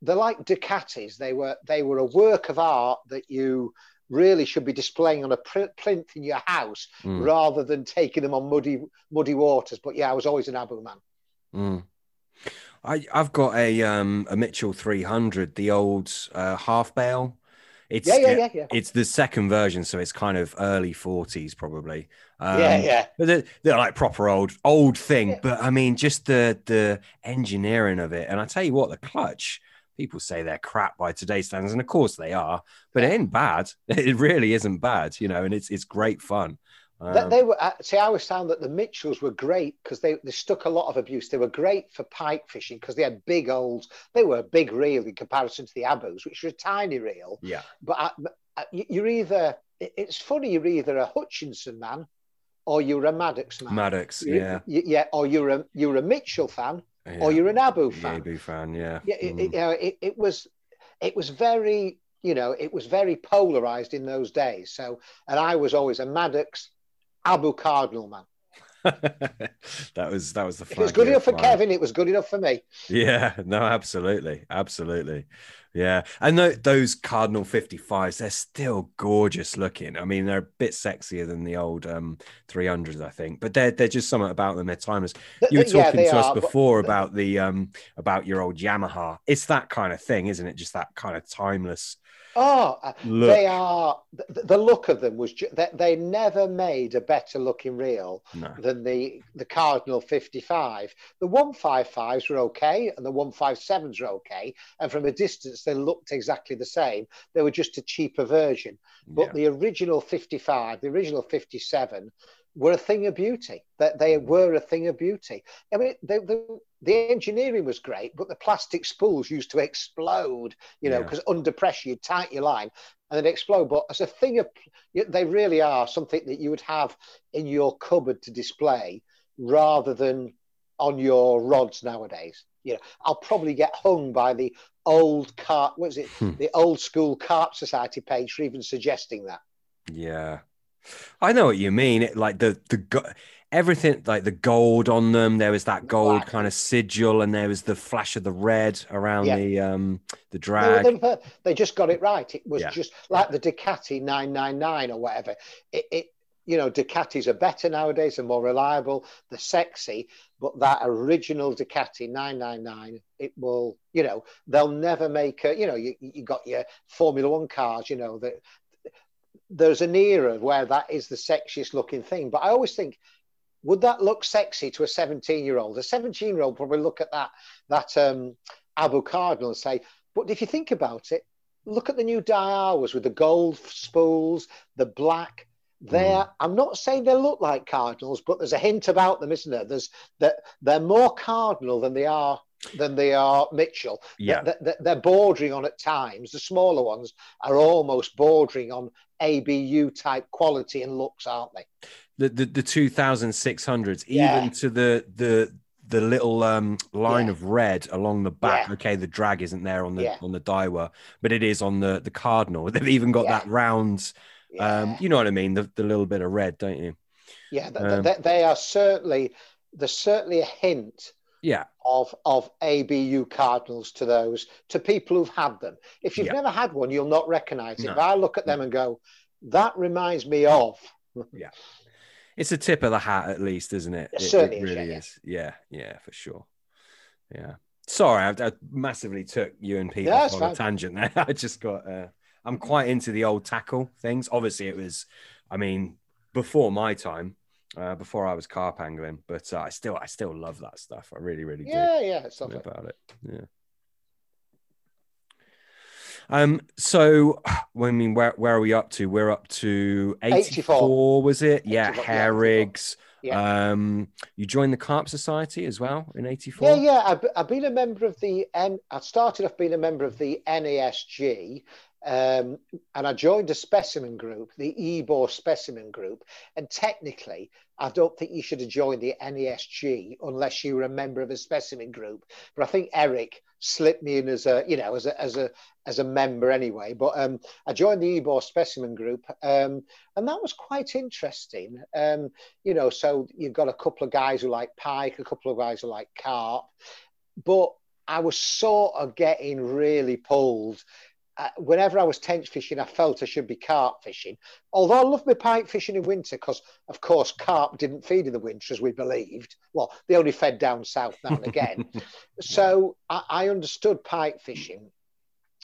they're like Ducatis. They were they were a work of art that you really should be displaying on a plinth in your house mm, rather than taking them on muddy muddy waters. But yeah, I was always an Abu man. mm. I I've got a um a Mitchell 300, the old uh, half bale. It's Yeah, yeah, yeah, yeah. It's the second version, so it's kind of early 40s probably. Um, yeah, yeah. But they're, they're like proper old old thing. Yeah. But I mean, just the the engineering of it. And I tell you what, the clutch. People say they're crap by today's standards, and of course they are. But it ain't bad. It really isn't bad, you know. And it's it's great fun. They- Um, they were uh, see. I always found that the Mitchells were great because they, they stuck a lot of abuse. They were great for pike fishing because they had big old. They were a big reel in comparison to the Abus, which were a tiny reel. yeah, But I, I- you- you're either. It's funny. You're either a Hutchinson man, or you're a Maddocks man. Maddocks. You- Yeah, you- yeah. Or you're a you're a Mitchell fan, yeah. or you're an Abu fan. Abu fan. Yeah, Yeah, it, Mm. it, you know, it, it was it was very you know it was very polarized in those days. So, and I was always a Maddocks, Abu Cardinal man. that was that was the. If it was good enough for. Kevin, it was good enough for me. Yeah, no, absolutely, absolutely, yeah. And tho- those Cardinal 55s, they're still gorgeous looking. I mean, they're a bit sexier than the old um 300s, I think, but they're they're just something about them. They're timeless. You were yeah, talking they to us are, but- before about the um about your old Yamaha. It's that kind of thing, isn't it? Just that kind of timeless Oh, uh, look. they are. The, the look of them was. Ju- they, they never made a better looking reel No. than the the Cardinal 55. The 155s were okay, and the 157s were okay. And from a distance, they looked exactly the same. They were just a cheaper version. But Yeah. the original 55, the original 57 were a thing of beauty. That they were a thing of beauty. I mean, they, the the engineering was great, but the plastic spools used to explode. You know, Yeah. because under pressure you tight your line and then explode. But as a thing of, they really are something that you would have in your cupboard to display rather than on your rods nowadays. You know, I'll probably get hung by the old car. What is it? Hmm. The old school Carp Society page for even suggesting that. Yeah, I know what you mean. It, like the the everything, like the gold on them. There was that gold Black. kind of sigil, and there was the flash of the red around Yeah. the um the drag. they, they just got it right. It was Yeah. just like the Ducati 999 or whatever. It, it, you know, Ducatis are better nowadays, they're more reliable, they're sexy, but that original Ducati 999, it will, you know, they'll never make a, you know, you, you got your Formula One cars, you know, that there's an era where that is the sexiest looking thing. But I always think, would that look sexy to a 17 year old? A 17 year old probably look at that that um, Abu Cardinal and say, but if you think about it, look at the new Daiwas with the gold spools, the black. They're, I'm not saying they look like cardinals, but there's a hint about them, isn't there? There's that they're more cardinal than they are than they are Mitchell. Yeah. They- they- they're bordering on at times. The smaller ones are almost bordering on ABU type quality and looks, aren't they? The the, the 2600s Yeah. even to the the the little um line Yeah. of red along the back Yeah. okay the drag isn't there on the Yeah. on the Daiwa but it is on the the cardinal they've even got Yeah. that round um you know what i mean the, the little bit of red don't you yeah, th- um, th- they are certainly there's certainly a hint yeah of of ABU cardinals to those to people who've had them. If you've Yeah. never had one, you'll not recognise it. No. If I look at them and go, that reminds me of. It's a tip of the hat at least isn't it It it, certainly it is, really yeah, yeah. is yeah yeah for sure yeah sorry i, I massively took you and Pete Yeah, on a tangent there i just got uh i'm quite into the old tackle things obviously it was i mean before my time uh, before I was carp angling, but uh, I still I still love that stuff. I really really do. Yeah, yeah, it's lovely. about it. Yeah. Um. So, I mean, where where are we up to? We're up to eighty 84. Was it? Yeah. 84, yeah, Hair rigs. Yeah. Um. You joined the Carp Society as well in eighty four. Yeah, yeah. I've, I've been a member of the N. I started off being a member of the NASG, um, and I joined a specimen group, the EBOR specimen group. And technically, I don't think you should have joined the NASG unless you were a member of a specimen group. But I think Eric slipped me in as a, you know, as a as a as a member anyway. But um, I joined the EBOR specimen group, um, and that was quite interesting. Um, you know, so you've got a couple of guys who like pike, a couple of guys who like carp, but I was sort of getting really pulled. Uh, whenever I was tench fishing, I felt I should be carp fishing. Although I love my pike fishing in winter because, of course, carp didn't feed in the winter as we believed. Well, they only fed down south now and again. so I, I understood pike fishing.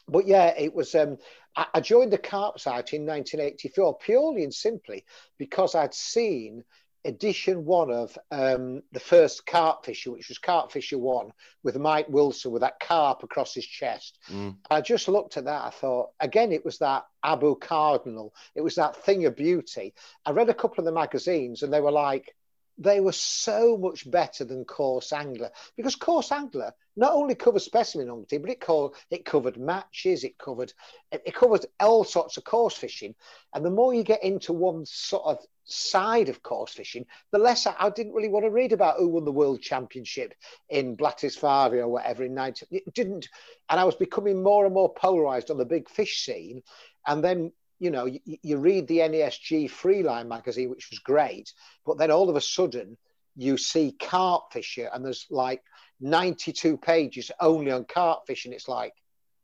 But yeah, it was. Um, I, I joined the carp site in 1984 purely and simply because I'd seen edition one of um, the first carp fisher, which was Carp Fisher One, with Mike Wilson with that carp across his chest. Mm. I just looked at that. I thought, again, it was that Abu Cardinal. It was that thing of beauty. I read a couple of the magazines, and they were like, they were so much better than Coarse Angler because Coarse Angler not only covers specimen hunting, but it it covered matches, it covered it, it covered all sorts of course fishing. And the more you get into one sort of side of course fishing, the less I, I didn't really want to read about who won the world championship in Blatislavia or whatever in 19. It didn't, and I was becoming more and more polarized on the big fish scene. And then you know, you, you read the NASG Freeline magazine, which was great, but then all of a sudden you see carp fishing, and there's like 92 pages only on carp fishing. It's like,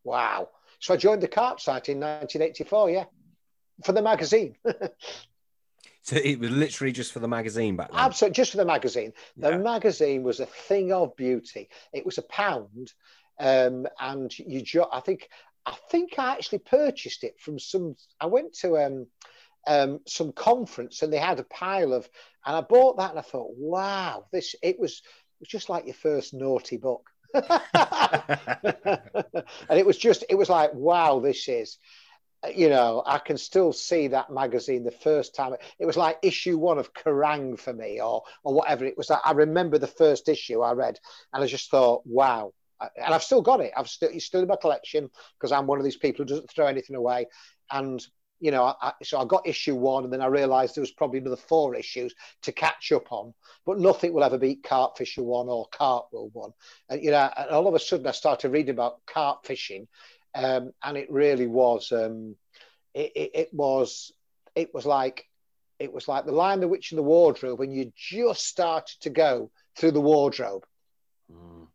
wow. So I joined the carp site in 1984, yeah, for the magazine. So it was literally just for the magazine back then. Absolutely, just for the magazine. The Yeah. magazine was a thing of beauty. It was a pound, um, and you. Jo- I think. I think I actually purchased it from some. I went to um, um, some conference and they had a pile of, and I bought that and I thought, wow, this. It was. It was just like your first naughty book. and it was just, it was like, wow, this is, you know, I can still see that magazine the first time. It was like issue one of Kerrang for me, or or whatever it was. I remember the first issue I read, and I just thought, wow. And I've still got it. I've still it's still in my collection because I'm one of these people who doesn't throw anything away. And you know, I, so I got issue one, and then I realised there was probably another four issues to catch up on. But nothing will ever beat Carp Fisher one or Cartwheel one. And you know, and all of a sudden I started reading about carp fishing, um, and it really was. Um, it, it, it, was. It was like. It was like the Lion, the Witch, and the Wardrobe when you just started to go through the wardrobe. Mm.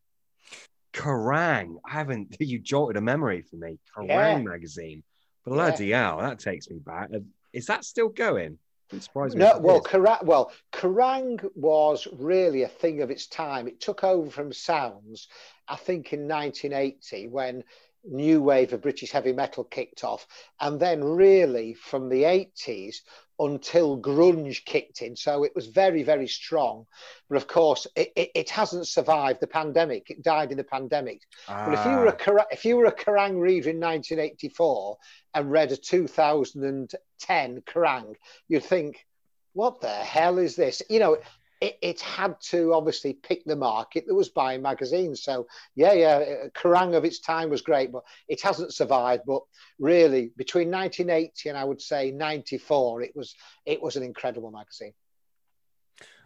Kerrang! I haven't. You jolted a memory for me. Kerrang yeah. magazine. Bloody yeah. hell, that takes me back. Is that still going? It surprised me. No, well, Kerrang, well, Kerrang was really a thing of its time. It took over from Sounds, I think, in 1980 when new wave of British heavy metal kicked off. And then, really, from the 80s until grunge kicked in. So it was very, very strong. But of course, it, it, it hasn't survived the pandemic. It died in the pandemic. Ah. But if you were a ah. if you were a Kerrang reader in 1984 and read a 2010 Kerrang, you'd think, what the hell is this? You know, it, it, had to obviously pick the market that was buying magazines. So yeah, yeah, Kerrang of its time was great, but it hasn't survived. But really, between 1980 and I would say 94, it was it was an incredible magazine.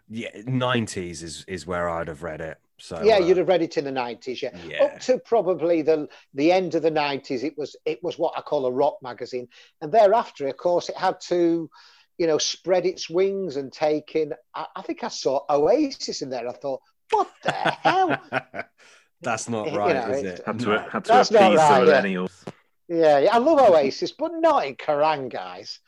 Yeah, 90s is is where I'd have read it. So yeah, uh, you'd have read it in the 90s. Yeah. yeah. up to probably the the end of the 90s, it was it was what I call a rock magazine, and thereafter, of course, it had to you know, spread its wings and take in. I, I think I saw Oasis in there. I thought, what the hell? That's not right, you know, is it? Had to, had to That's appease right, the millennials. Yeah. yeah, I love Oasis, but not in Kerrang, guys.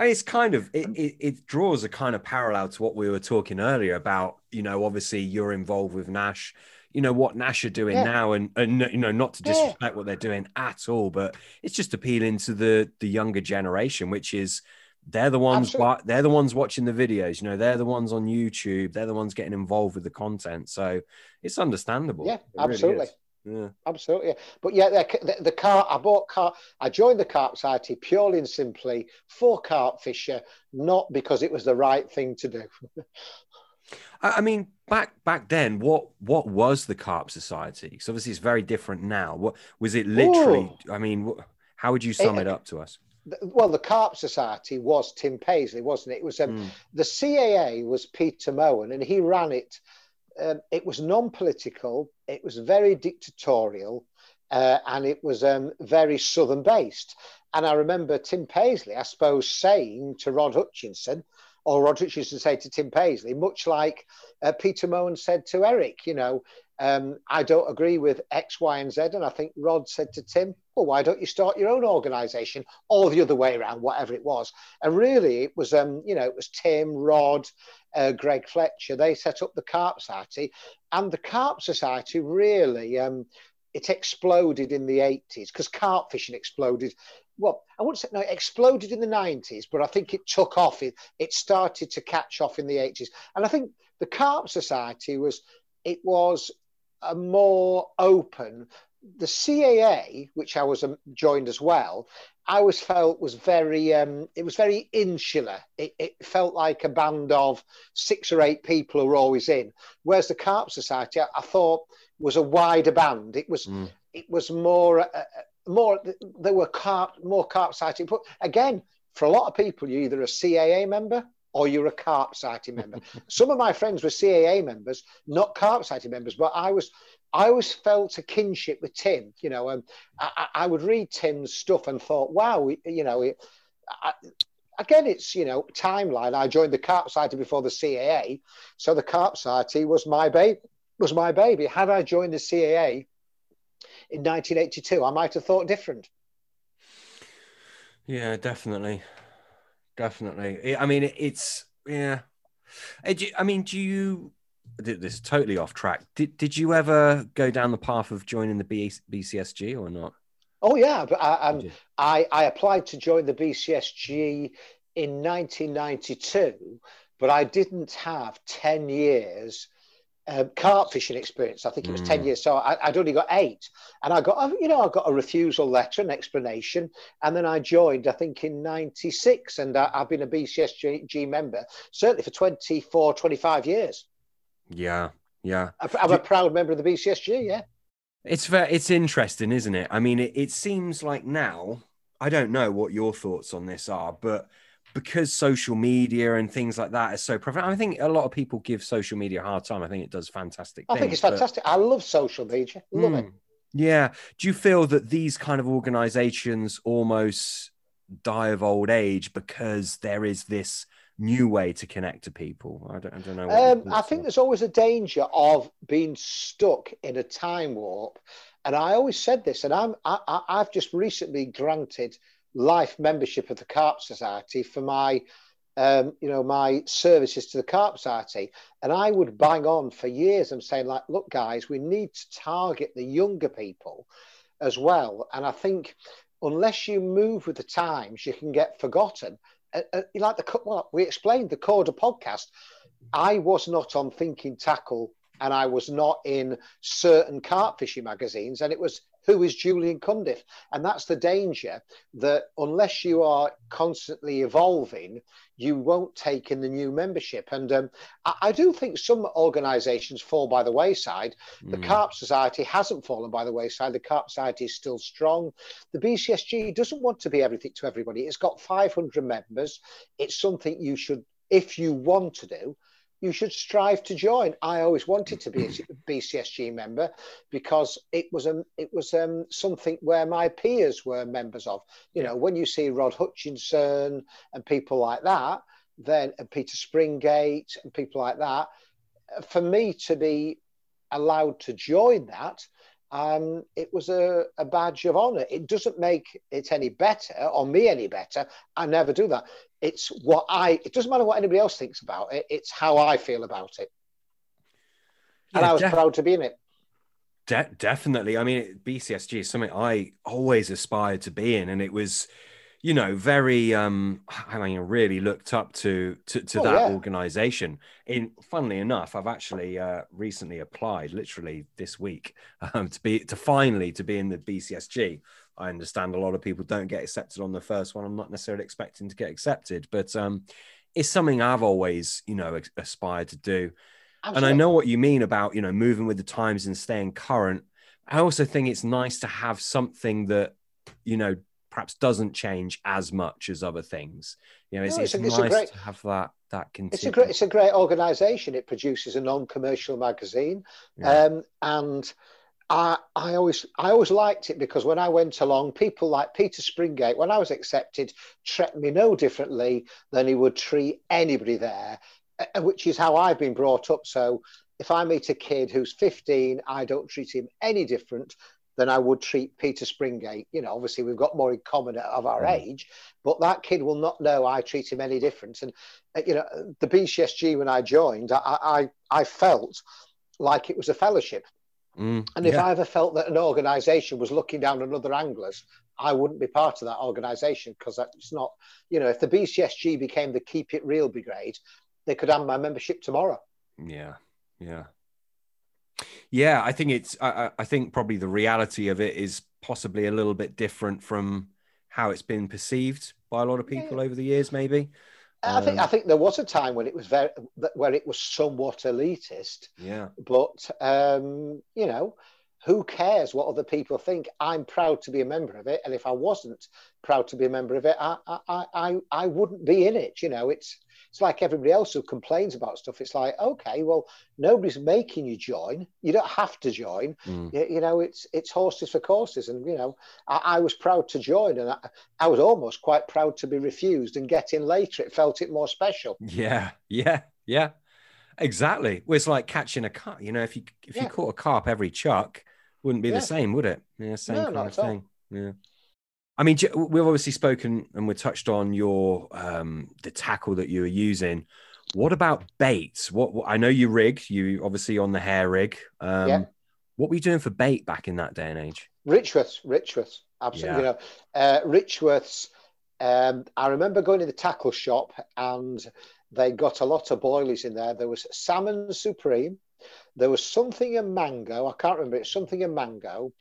it's kind of it, it, it, draws a kind of parallel to what we were talking earlier about you know obviously you're involved with nash you know what Nash are doing yeah. now, and and you know not to disrespect yeah. what they're doing at all, but it's just appealing to the the younger generation, which is they're the ones they're the ones watching the videos. You know, they're the ones on YouTube. They're the ones getting involved with the content. So it's understandable. Yeah, it absolutely. Really yeah, absolutely. But yeah, the, the, car I bought car. I joined the carp society purely and simply for carp fisher, not because it was the right thing to do. I mean, back back then, what what was the Carp Society? Because obviously, it's very different now. What was it? Literally, Ooh. I mean, how would you sum it, it, up to us? Well, the Carp Society was Tim Paisley, wasn't it? It was um, mm. the CAA was Peter Mohan, and he ran it. Um, it was non-political. It was very dictatorial, uh, and it was um, very southern based. And I remember Tim Paisley, I suppose, saying to Rod Hutchinson, or Roderick used to say to Tim Paisley, much like uh, Peter Mohan said to Eric, you know, um, I don't agree with X, Y, and Z. And I think Rod said to Tim, well, why don't you start your own organization or the other way around, whatever it was. And really, it was, um, you know, it was Tim, Rod, uh, Greg Fletcher. They set up the Carp Society. And the Carp Society really, um, it exploded in the 80s because carp fishing exploded well, I wouldn't say no, it exploded in the 90s, but I think it took off. It, it started to catch off in the 80s. And I think the Carp Society was, it was a more open. The CAA, which I was um, joined as well, I always felt was very, um, it was very insular. It, it, felt like a band of six or eight people who were always in. Whereas the Carp Society, I, I thought was a wider band. It was, mm. it was more, uh, more there were carp more carp sighting. But again, for a lot of people, you're either a CAA member or you're a carp sighting member. Some of my friends were CAA members, not carp sighting members, but I was I always felt a kinship with Tim. You know, um, I, I would read Tim's stuff and thought, wow, you know, it, I, again, it's you know timeline. I joined the Carp Society before the CAA, so the Carp Society was my baby. Was my baby. Had I joined the CAA, in 1982, I might have thought different. Yeah, definitely, definitely. I mean, it's yeah. I mean, do you? This is totally off track. Did Did you ever go down the path of joining the BCSG or not? Oh yeah, but I, um, I I applied to join the BCSG in 1992, but I didn't have 10 years um, carp fishing experience. I think it was Mm. 10 years. So I, I'd only got eight. And I got, you know, I got a refusal letter, an explanation. And then I joined, I think, in 96. And I, I've been a BCSG member, certainly for 24, 25 years. Yeah, yeah. I'm I'm a proud member of the BCSG, yeah. It's very, it's interesting, isn't it? I mean, it, it seems like now, I don't know what your thoughts on this are, but because social media and things like that is so prevalent, I think a lot of people give social media a hard time. I think it does fantastic I things. think it's but- fantastic. I love social media. Love it. Mm. Yeah. Do you feel that these kind of organizations almost die of old age because there is this new way to connect to people? I don't, I don't know. Um, I think are. there's always a danger of being stuck in a time warp, and I always said this, and I'm I, I, I've just recently granted life membership of the Carp Society for my, um, you know, my services to the Carp Society, and I would bang on for years and saying like, look, guys, we need to target the younger people as well, and I think unless you move with the times, you can get forgotten. Uh, uh, like the well, we explained the Coda podcast. I was not on Thinking Tackle and I was not in certain carp fishing magazines, and it was who is Julian Cundiff, and that's the danger that unless you are constantly evolving, you won't take in the new membership. And um, I, I do think some organisations fall by the wayside. The Mm. Carp Society hasn't fallen by the wayside. The Carp Society is still strong. The BCSG doesn't want to be everything to everybody. It's got 500 members. It's something you should, if you want to do, you should strive to join. I always wanted to be a BCSG member because it was um, it was um, something where my peers were members of. You know, when you see Rod Hutchinson and people like that, then and Peter Springate and people like that, for me to be allowed to join that, um, it was a, a badge of honor. It doesn't make it any better or me any better. I never do that. It's what I, it doesn't matter what anybody else thinks about it, it's how I feel about it. And Yeah, I was def- proud to be in it. De- definitely. I mean, BCSG is something I always aspired to be in, and it was, you know, very. Um, I mean, really looked up to to, to Oh, that yeah. organization. In funnily enough, I've actually uh, recently applied, literally this week, um, to be to finally to be in the BCSG. I understand a lot of people don't get accepted on the first one. I'm not necessarily expecting to get accepted, but um, it's something I've always, you know, aspired to do and I know what you mean about you know moving with the times and staying current. I also think it's nice to have something that you know perhaps doesn't change as much as other things. You know, it's, No, it's, it's a- it's nice great- to have that that continue. It's a great, it's a great organisation. It produces a non-commercial magazine, Yeah. um, and I, I always, I always liked it because when I went along, people like Peter Springate, when I was accepted, treated me no differently than he would treat anybody there, which is how I've been brought up. So if I meet a kid who's 15, I don't treat him any different than I would treat Peter Springate. You know, obviously we've got more in common of our Mm. age, but that kid will not know I treat him any different. And uh, you know, the BCSG when I joined, I, I, I felt like it was a fellowship. Mm, And if yeah. I ever felt that an organisation was looking down on other anglers, I wouldn't be part of that organisation because that's not, you know, if the BCSG became the Keep It Real Brigade, they could have my membership tomorrow. Yeah, yeah, yeah. I think it's. I, I- I think probably the reality of it is possibly a little bit different from how it's been perceived by a lot of people over the years. Maybe. I think Um, I think there was a time when it was very where it was somewhat elitist, Yeah. but um, you know, who cares what other people think? I'm proud to be a member of it, and if I wasn't proud to be a member of it, I I I, I wouldn't be in it. You know, it's it's like everybody else who complains about stuff. It's like, okay, well, nobody's making you join. You don't have to join. Mm. You, you know, it's it's horses for courses, and you know, I, I was proud to join, and I, I was almost quite proud to be refused and get in later. It felt it more special. Yeah, yeah, yeah. Exactly. It's like catching a carp. You know, if you if you caught a carp every chuck, wouldn't be Yeah. the same, would it? Yeah, same No, kind of at all. thing. Yeah. I mean, we've obviously spoken and we touched on your um the tackle that you were using. What about baits? What, what I know you rig, you obviously on the hair rig. Um Yeah. what were you doing for bait back in that day and age? Richworths, Richworths, absolutely. You know, uh, Richworths. Um, I remember going to the tackle shop and they got a lot of boilies in there. There was salmon supreme, There was something in mango. I can't remember. It's something in mango,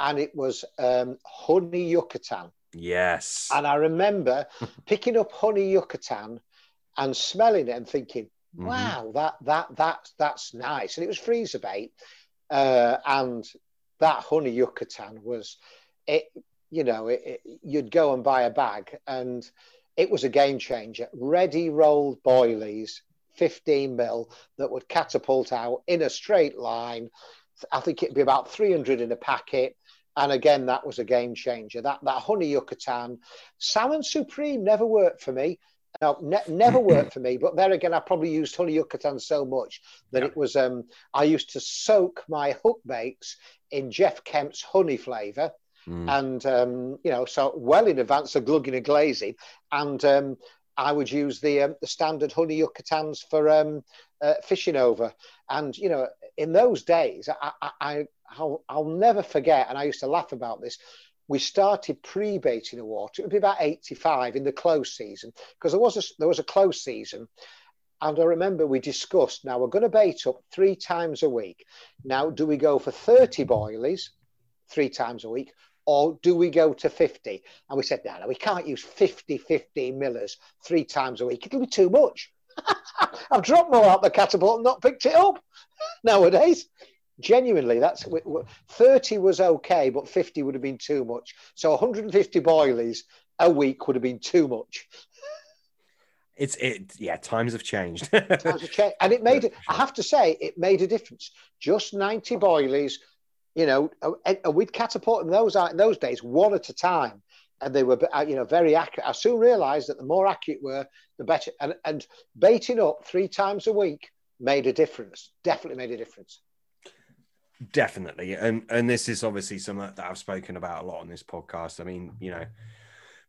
and it was um, honey yucatan. Yes. And I remember picking up honey yucatan and smelling it and thinking, Mhm. wow, that that that that's nice. And it was freezer bait, uh, and that honey yucatan was it. You know, it, it, you'd go and buy a bag, and it was a game changer. Ready rolled boilies, fifteen mil, that would catapult out in a straight line. I think it'd be about three hundred in a packet. And again, that was a game changer. That that honey yucatan, salmon supreme never worked for me. No, ne- never worked for me. But there again, I probably used honey yucatan so much that Yeah. it was. Um, I used to soak my hook baits in Jeff Kemp's honey flavour, Mm. and um, you know, so well in advance of glugging and glazing, and um, I would use the um, the standard honey yucatans for um, uh, fishing over. And you know, in those days, I, I, I I'll, I'll never forget, and I used to laugh about this. We started pre-baiting the water. It would be about '85 in the close season because there was a there was a close season, and I remember we discussed. Now we're going to bait up three times a week. Now, do we go for 30 boilies three times a week, or do we go to 50? And we said, no, no, we can't use 50, 15 millers three times a week. It'll be too much. I've dropped more out the catapult and not picked it up nowadays. Genuinely, that's 30 was okay, but 50 would have been too much. So 150 boilies a week would have been too much. It's it. Yeah, times have changed. Times have changed. And it made I have to say, it made a difference. Just 90 boilies, you know, and, catapult in those out in those days one at a time. And they were, uh, you know, very accurate. I soon realised that the more accurate were, the better. And, and baiting up three times a week made a difference. Definitely made a difference. Definitely, and and this is obviously something that I've spoken about a lot on this podcast. I mean, you know,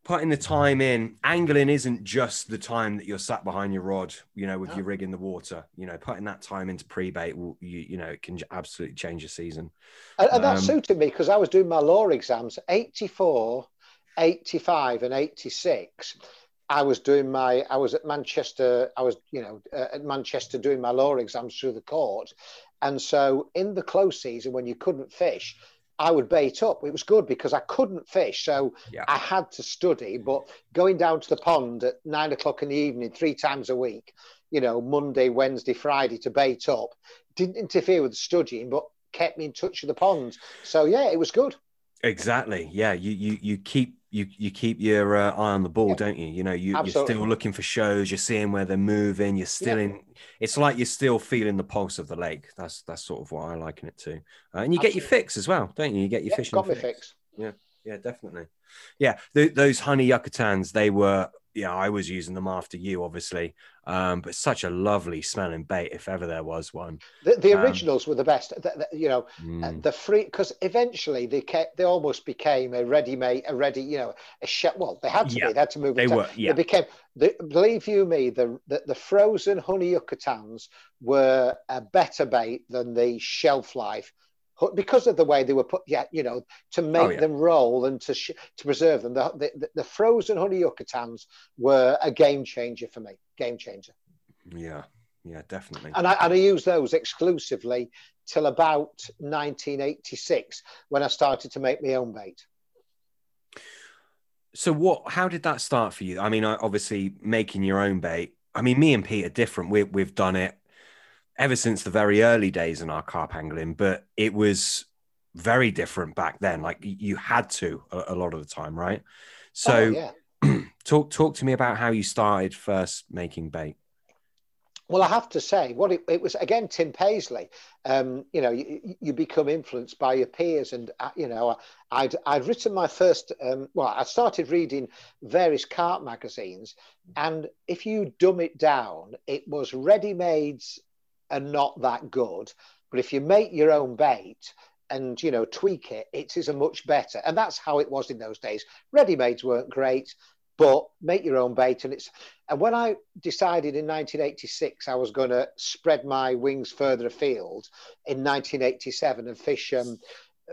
putting the time in, angling isn't just the time that you're sat behind your rod, you know, with No. your rig in the water. You know, putting that time into pre-bait will, you, you know, it can absolutely change your season. And, and that Um, suited me because I was doing my law exams 84, 85, and 86. I was doing my, I was at Manchester, I was, you know, uh, at Manchester doing my law exams through the court. And so in the close season, when you couldn't fish, I would bait up. It was good because I couldn't fish. So Yeah. I had to study. But going down to the pond at nine o'clock in the evening, three times a week, you know, Monday, Wednesday, Friday to bait up, didn't interfere with the studying, but kept me in touch with the pond. So yeah, it was good. Exactly. Yeah. You you you keep you you keep your uh, eye on the ball, Yeah. don't you? You know, you, you're still looking for shows. You're seeing where they're moving. You're still Yeah. in. It's like you're still feeling the pulse of the lake. That's that's sort of what I liken it to. Uh, and you get your fix as well, don't you? You get your Yeah, fishing got fix. fix. Yeah, definitely. Yeah, th- those honey yucatans, they were. Yeah, I was using them after you, obviously. Um, but such a lovely smelling bait, if ever there was one. The, the Um, originals were the best. The, the- you know, Mm. The free because eventually they kept, they almost became a ready made a ready you know a shell well they had to Yeah, be they had to move They were, yeah. they became the, believe you me the, the the frozen honey yucatans were a better bait than the shelf life because of the way they were put yeah you know to oh, make Oh, yeah. them roll and to sh- to preserve them the, the, the frozen honey yucatans were a game changer for me game changer Yeah, yeah, definitely. and I, and I used those exclusively till about 1986 when I started to make my own bait. So what? How did that start for you? I mean, I- obviously making your own bait. I mean, me and Pete are different. We, we've done it ever since the very early days in our carp angling, but it was very different back then. Like you had to a, a lot of the time, right? So Oh, yeah. talk talk to me about how you started first making bait. Well, I have to say, what it, it was again, Tim Paisley. Um, you know, you, you become influenced by your peers, and uh, you know, I'd I'd written my first. Um, well, I started reading various carp magazines, and if you dumb it down, it was ready-mades are not that good. But if you make your own bait and you know tweak it, it is a much better. And that's how it was in those days. Ready-mades weren't great, but make your own bait, and it's and when I decided in 1986 I was going to spread my wings further afield in 1987 and fish um,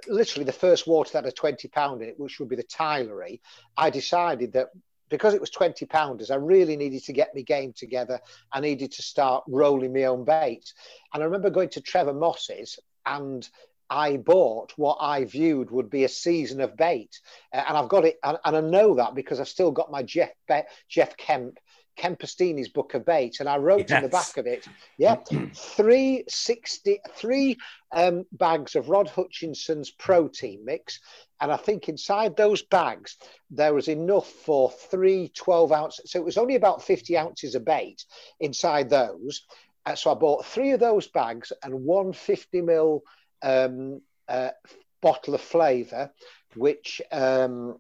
literally the first water that had a 20 pound in it, which would be the Tylery, I decided that because it was 20 pounders, I really needed to get my game together. I needed to start rolling my own bait. And I remember going to Trevor Moss's and I bought what I viewed would be a season of bait. Uh, and I've got it, and, and, I know that because I've still got my Jeff, Be- Jeff Kemp Kempestini's book of bait, and I wrote yes. in the back of it, yeah, three sixty three um, bags of Rod Hutchinson's protein mix, and I think inside those bags there was enough for three 12 ounces. So it was only about 50 ounces of bait inside those. Uh, so I bought three of those bags and one 50 mil um, uh, bottle of flavour, which um,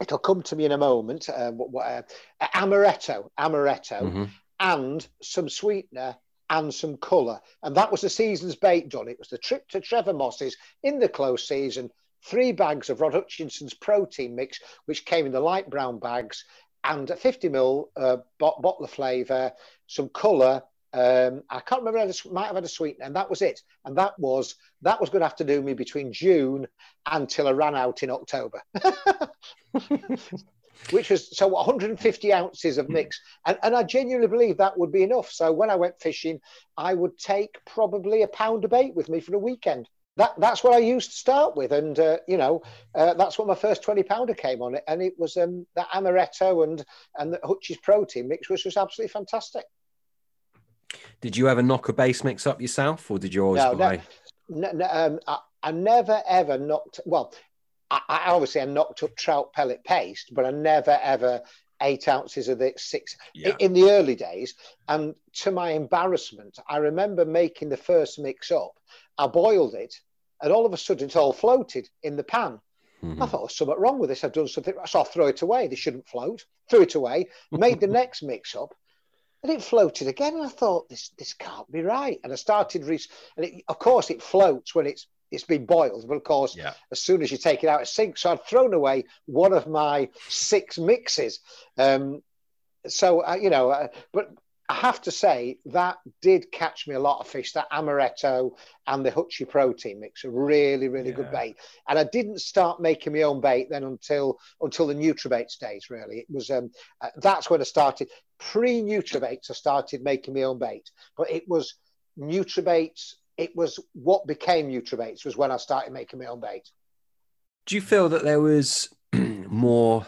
it'll come to me in a moment. Uh, uh, amaretto, amaretto, mm-hmm. and some sweetener and some colour. And that was the season's bait done. It was the trip to Trevor Moss's in the close season. Three bags of Rod Hutchinson's protein mix, which came in the light brown bags, and a 50 ml uh, bottle of flavour, some colour, um, I can't remember. I might have had a sweetener, and that was it. And that was that was going to have to do me between June until I ran out in October, which was so 150 ounces of mix, and, and I genuinely believe that would be enough. So when I went fishing, I would take probably a pound of bait with me for the weekend. That, that's what I used to start with, and uh, you know uh, that's what my first twenty pounder came on it, and it was um, that amaretto and and the Hutch's protein mix, which was absolutely fantastic. Did you ever knock a base mix up yourself, or did you always no, buy? No, no um, I, I, never ever knocked. Well, I, I, obviously I knocked up trout pellet paste, but I never ever eight ounces of the six yeah. in the early days. And to my embarrassment, I remember making the first mix up. I boiled it, and all of a sudden it all floated in the pan. Mm-hmm. I thought there's something wrong with this. I've done something. So I throw it away. They shouldn't float. Threw it away. Made the next mix up, and it floated again. And I thought, this this can't be right. And I started, re- and it, of course, it floats when it's it's been boiled. But of course, yeah. as soon as you take it out, it sinks. So I'd thrown away one of my six mixes. Um, so uh, you know, uh, but I have to say that did catch me a lot of fish. That amaretto and the Hutchie protein mix, a really, really yeah. good bait. And I didn't start making my own bait then until until the Nutrabaits days. Really, it was um, uh, that's when I started. Pre Nutrabaits, I started making my own bait, but it was Nutrabaits. It was what became Nutrabaits was when I started making my own bait. Do you feel that there was more?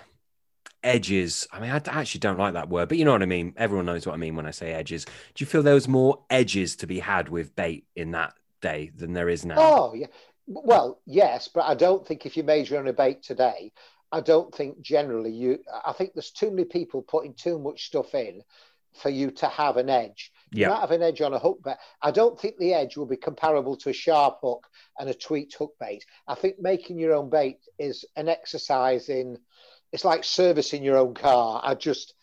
Edges. I mean, I actually don't like that word, but you know what I mean. Everyone knows what I mean when I say edges. Do you feel there was more edges to be had with bait in that day than there is now? Oh, yeah. Well, yes, but I don't think if you major on a bait today, I don't think generally you. I think there's too many people putting too much stuff in for you to have an edge. You might have an edge on a hook bait. I don't think the edge will be comparable to a sharp hook and a tweaked hook bait. I think making your own bait is an exercise in it's like servicing your own car. I just,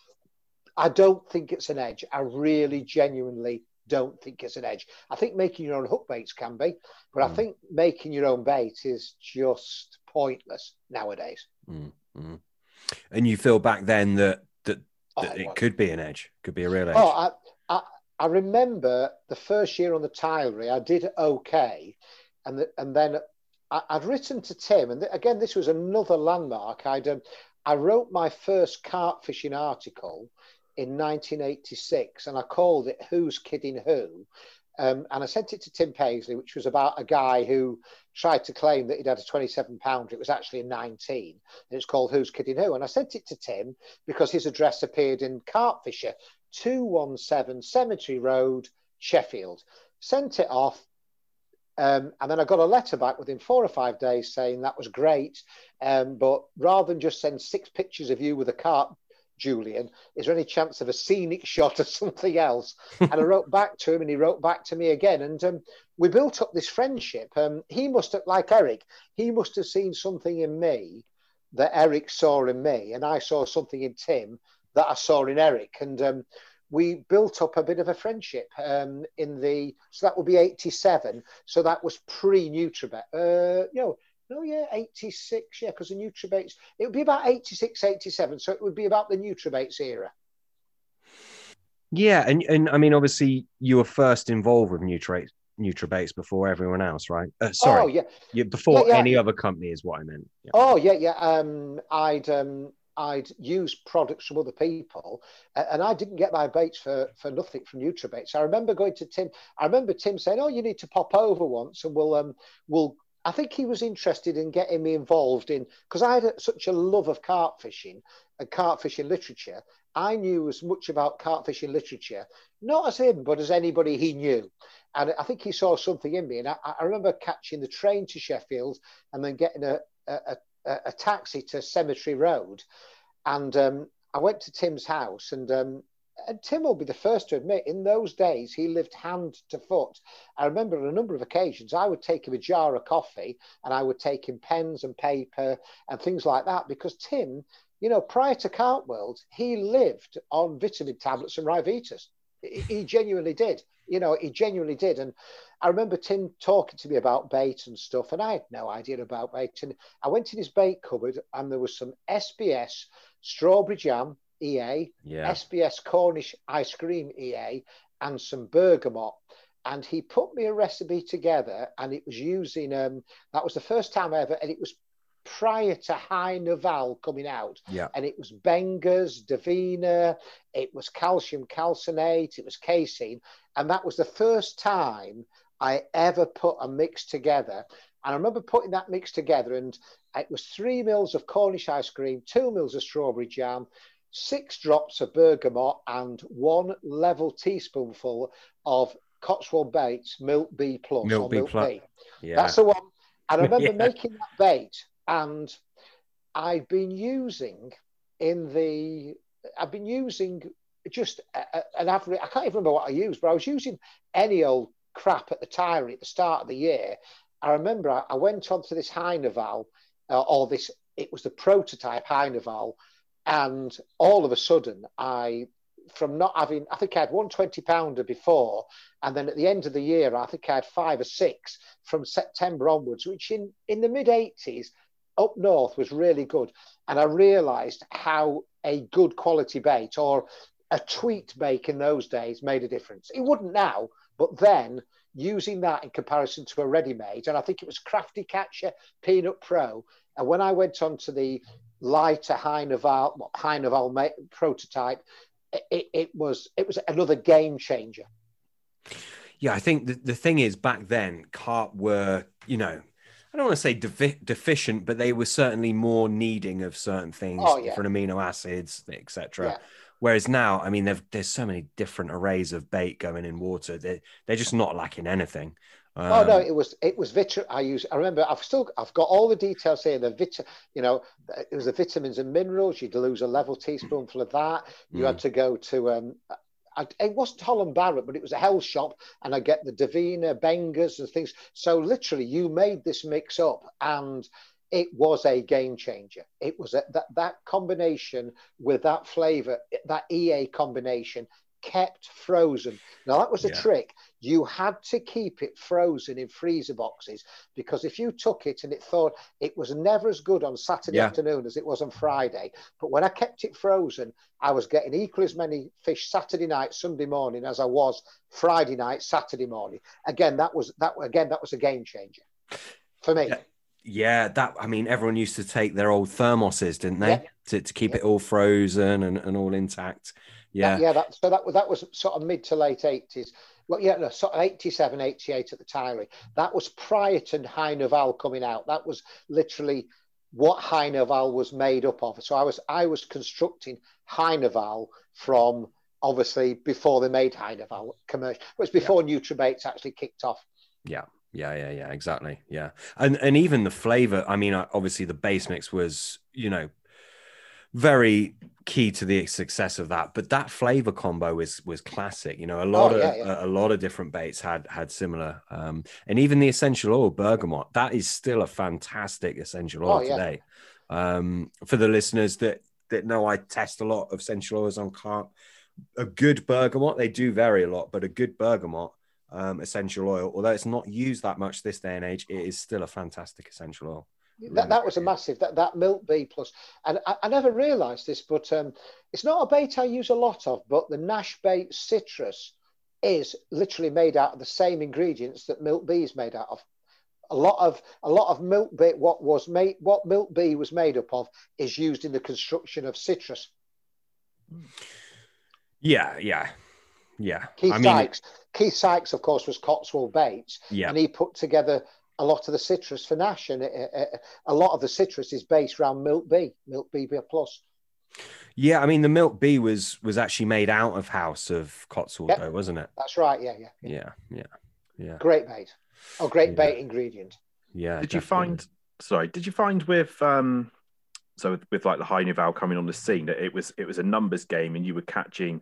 I don't think it's an edge. I really, genuinely don't think it's an edge. I think making your own hook baits can be, but mm. I think making your own bait is just pointless nowadays. Mm. Mm. And you feel back then that that, that oh, it could be an edge, could be a real edge. Oh, I, I, I remember the first year on the tilery, I did okay, and the, and then I, would written to Tim, and th- again, this was another landmark. I'd um, I wrote my first carp fishing article in 1986 and I called it Who's Kidding Who? Um, and I sent it to Tim Paisley, which was about a guy who tried to claim that he'd had a 27 pounder. It was actually a 19. And it's called Who's Kidding Who? And I sent it to Tim because his address appeared in Carp Fisher, 217 Cemetery Road, Sheffield. Sent it off. Um, and then I got a letter back within four or five days saying that was great. Um, but rather than just send six pictures of you with a cart, Julian, is there any chance of a scenic shot or something else? and I wrote back to him and he wrote back to me again. And um, we built up this friendship. Um, he must have, like Eric, he must have seen something in me that Eric saw in me. And I saw something in Tim that I saw in Eric. And um, we built up a bit of a friendship um, in the so that would be 87 so that was pre Nutrabait uh you know no yeah 86 yeah because the Nutrabaits it would be about 86 87 so it would be about the Nutrabaits era. Yeah and and i mean obviously you were first involved with Nutrabaits Nutrabaits before everyone else right? Uh, sorry. Oh, yeah. before yeah, yeah. any other company is what i meant. Yeah. oh yeah yeah um i'd um I'd use products from other people, and I didn't get my baits for for nothing from NutraBaits. I remember going to Tim. I remember Tim saying, "Oh, you need to pop over once, and we'll um we'll." I think he was interested in getting me involved in because I had such a love of carp fishing and carp fishing literature. I knew as much about carp fishing literature, not as him, but as anybody he knew. And I think he saw something in me. And I, I remember catching the train to Sheffield and then getting a, a, a, taxi to Cemetery Road. And um, I went to Tim's house, and, um, and Tim will be the first to admit, in those days, he lived hand to foot. I remember on a number of occasions, I would take him a jar of coffee and I would take him pens and paper and things like that because Tim, you know, prior to Carp World, he lived on vitamin tablets and Ryvitas. He, genuinely did you know, he genuinely did. And I remember Tim talking to me about bait and stuff, and I had no idea about bait. And I went in his bait cupboard, and there was some SBS strawberry jam EA, yeah. SBS Cornish ice cream EA, and some bergamot. And he put me a recipe together, and it was using um, that was the first time ever, and it was prior to Hi-Nu-Val coming out. Yeah. And it was Benger's, Davina, it was calcium caseinate, it was casein. And that was the first time I ever put a mix together. And I remember putting that mix together, and it was three mils of Cornish ice cream, two mils of strawberry jam, six drops of bergamot, and one level teaspoonful of Cotswold Baits Milk B Plus Milk or B Milk Plus. B. Yeah. That's the one. And I remember Yeah. making that bait, and I've been using in the, I've been using just a, an average. I can't even remember what I used, but I was using any old crap at the tire at the start of the year. I remember I, I went onto this Hi-Nu-Val, uh, or this, it was the prototype Hi-Nu-Val, and all of a sudden I, from not having, I think I had one 20 pounder before, and then at the end of the year, I think I had five or six from September onwards, which in, in the mid 80s up north was really good. And I realized how a good quality bait or a tweaked bake in those days made a difference. It wouldn't now, but then using that in comparison to a ready made, and I think it was Crafty Catcher Peanut Pro. And when I went on to the lighter Hi-Nu-Val, High Naval prototype, it, it was it was another game changer. Yeah, I think the, the thing is back then, carp were, you know, I don't want to say defi- deficient, but they were certainly more needing of certain things, Oh, yeah. different amino acids, etc. Yeah. Whereas now, I mean, there's so many different arrays of bait going in water. They're, they're just not lacking anything. oh no, Um, it was it was vit. I use. I remember. I've still. I've got all the details here. The vit. You know, it was the vitamins and minerals. You'd lose a level teaspoonful of that. You had to go to. Um, I, it wasn't Holland Barrett, but it was a hell shop, and I get the Davina, Bengers, and things. So literally, you made this mix up, and it was a game changer. It was a, that that combination with that flavor, that EA combination, kept frozen. Now that was a Yeah. trick. You had to keep it frozen in freezer boxes because if you took it and it thought it was never as good on Saturday Yeah. afternoon as it was on Friday, but when I kept it frozen, I was getting equally as many fish Saturday night, Sunday morning as I was Friday night, Saturday morning. Again, that was that again that was a game changer for me. Yeah. Yeah, that I mean, everyone used to take their old thermoses, didn't they, to, to keep it all frozen and, and all intact. Yeah, That- yeah. That, so that was that was sort of mid to late eighties. Well, yeah, no, sort of 87, 88 at the Tyree. That was prior to Hi-Nu-Val coming out. That was literally what Hi-Nu-Val was made up of. So I was I was constructing Hi-Nu-Val from obviously before they made Hi-Nu-Val commercial. It was before Nutrabaits actually kicked off. yeah, yeah, yeah, yeah, exactly. Yeah, and and even the flavor. I mean, obviously the base mix was, you know, very key to the success of that. But that flavor combo was was classic. You know, a lot Oh, of yeah, yeah. A, a lot of different baits had had similar. Um, and even the essential oil bergamot that is still a fantastic essential oil Oh, yeah. today. Um, for the listeners that that know, I test a lot of essential oils on carp. A good bergamot, they do vary a lot, but a good bergamot um, essential oil, although it's not used that much this day and age, it is still a fantastic essential oil. That, that was a massive that that milk B plus, and I, I never realised this, but um, it's not a bait I use a lot of. But the Nash bait citrus is literally made out of the same ingredients that milk B is made out of. a lot of a lot of milk bait what was made what milk bee was made up of is used in the construction of citrus Yeah, yeah, yeah. keith I mean, sykes keith sykes of course was cotswold baits yeah, and he put together a lot of the citrus for nash and uh, uh, a lot of the citrus is based around milk bee milk bee plus yeah. I mean, the milk bee was was actually made out of House of Cotswold, Yep. though, wasn't it? that's right yeah yeah Yeah, yeah, yeah, great bait oh great Yeah. bait ingredient yeah. Did you find? Sorry, did you find with um, so with, with like the Hi-Nu-Val coming on the scene that it was it was a numbers game and you were catching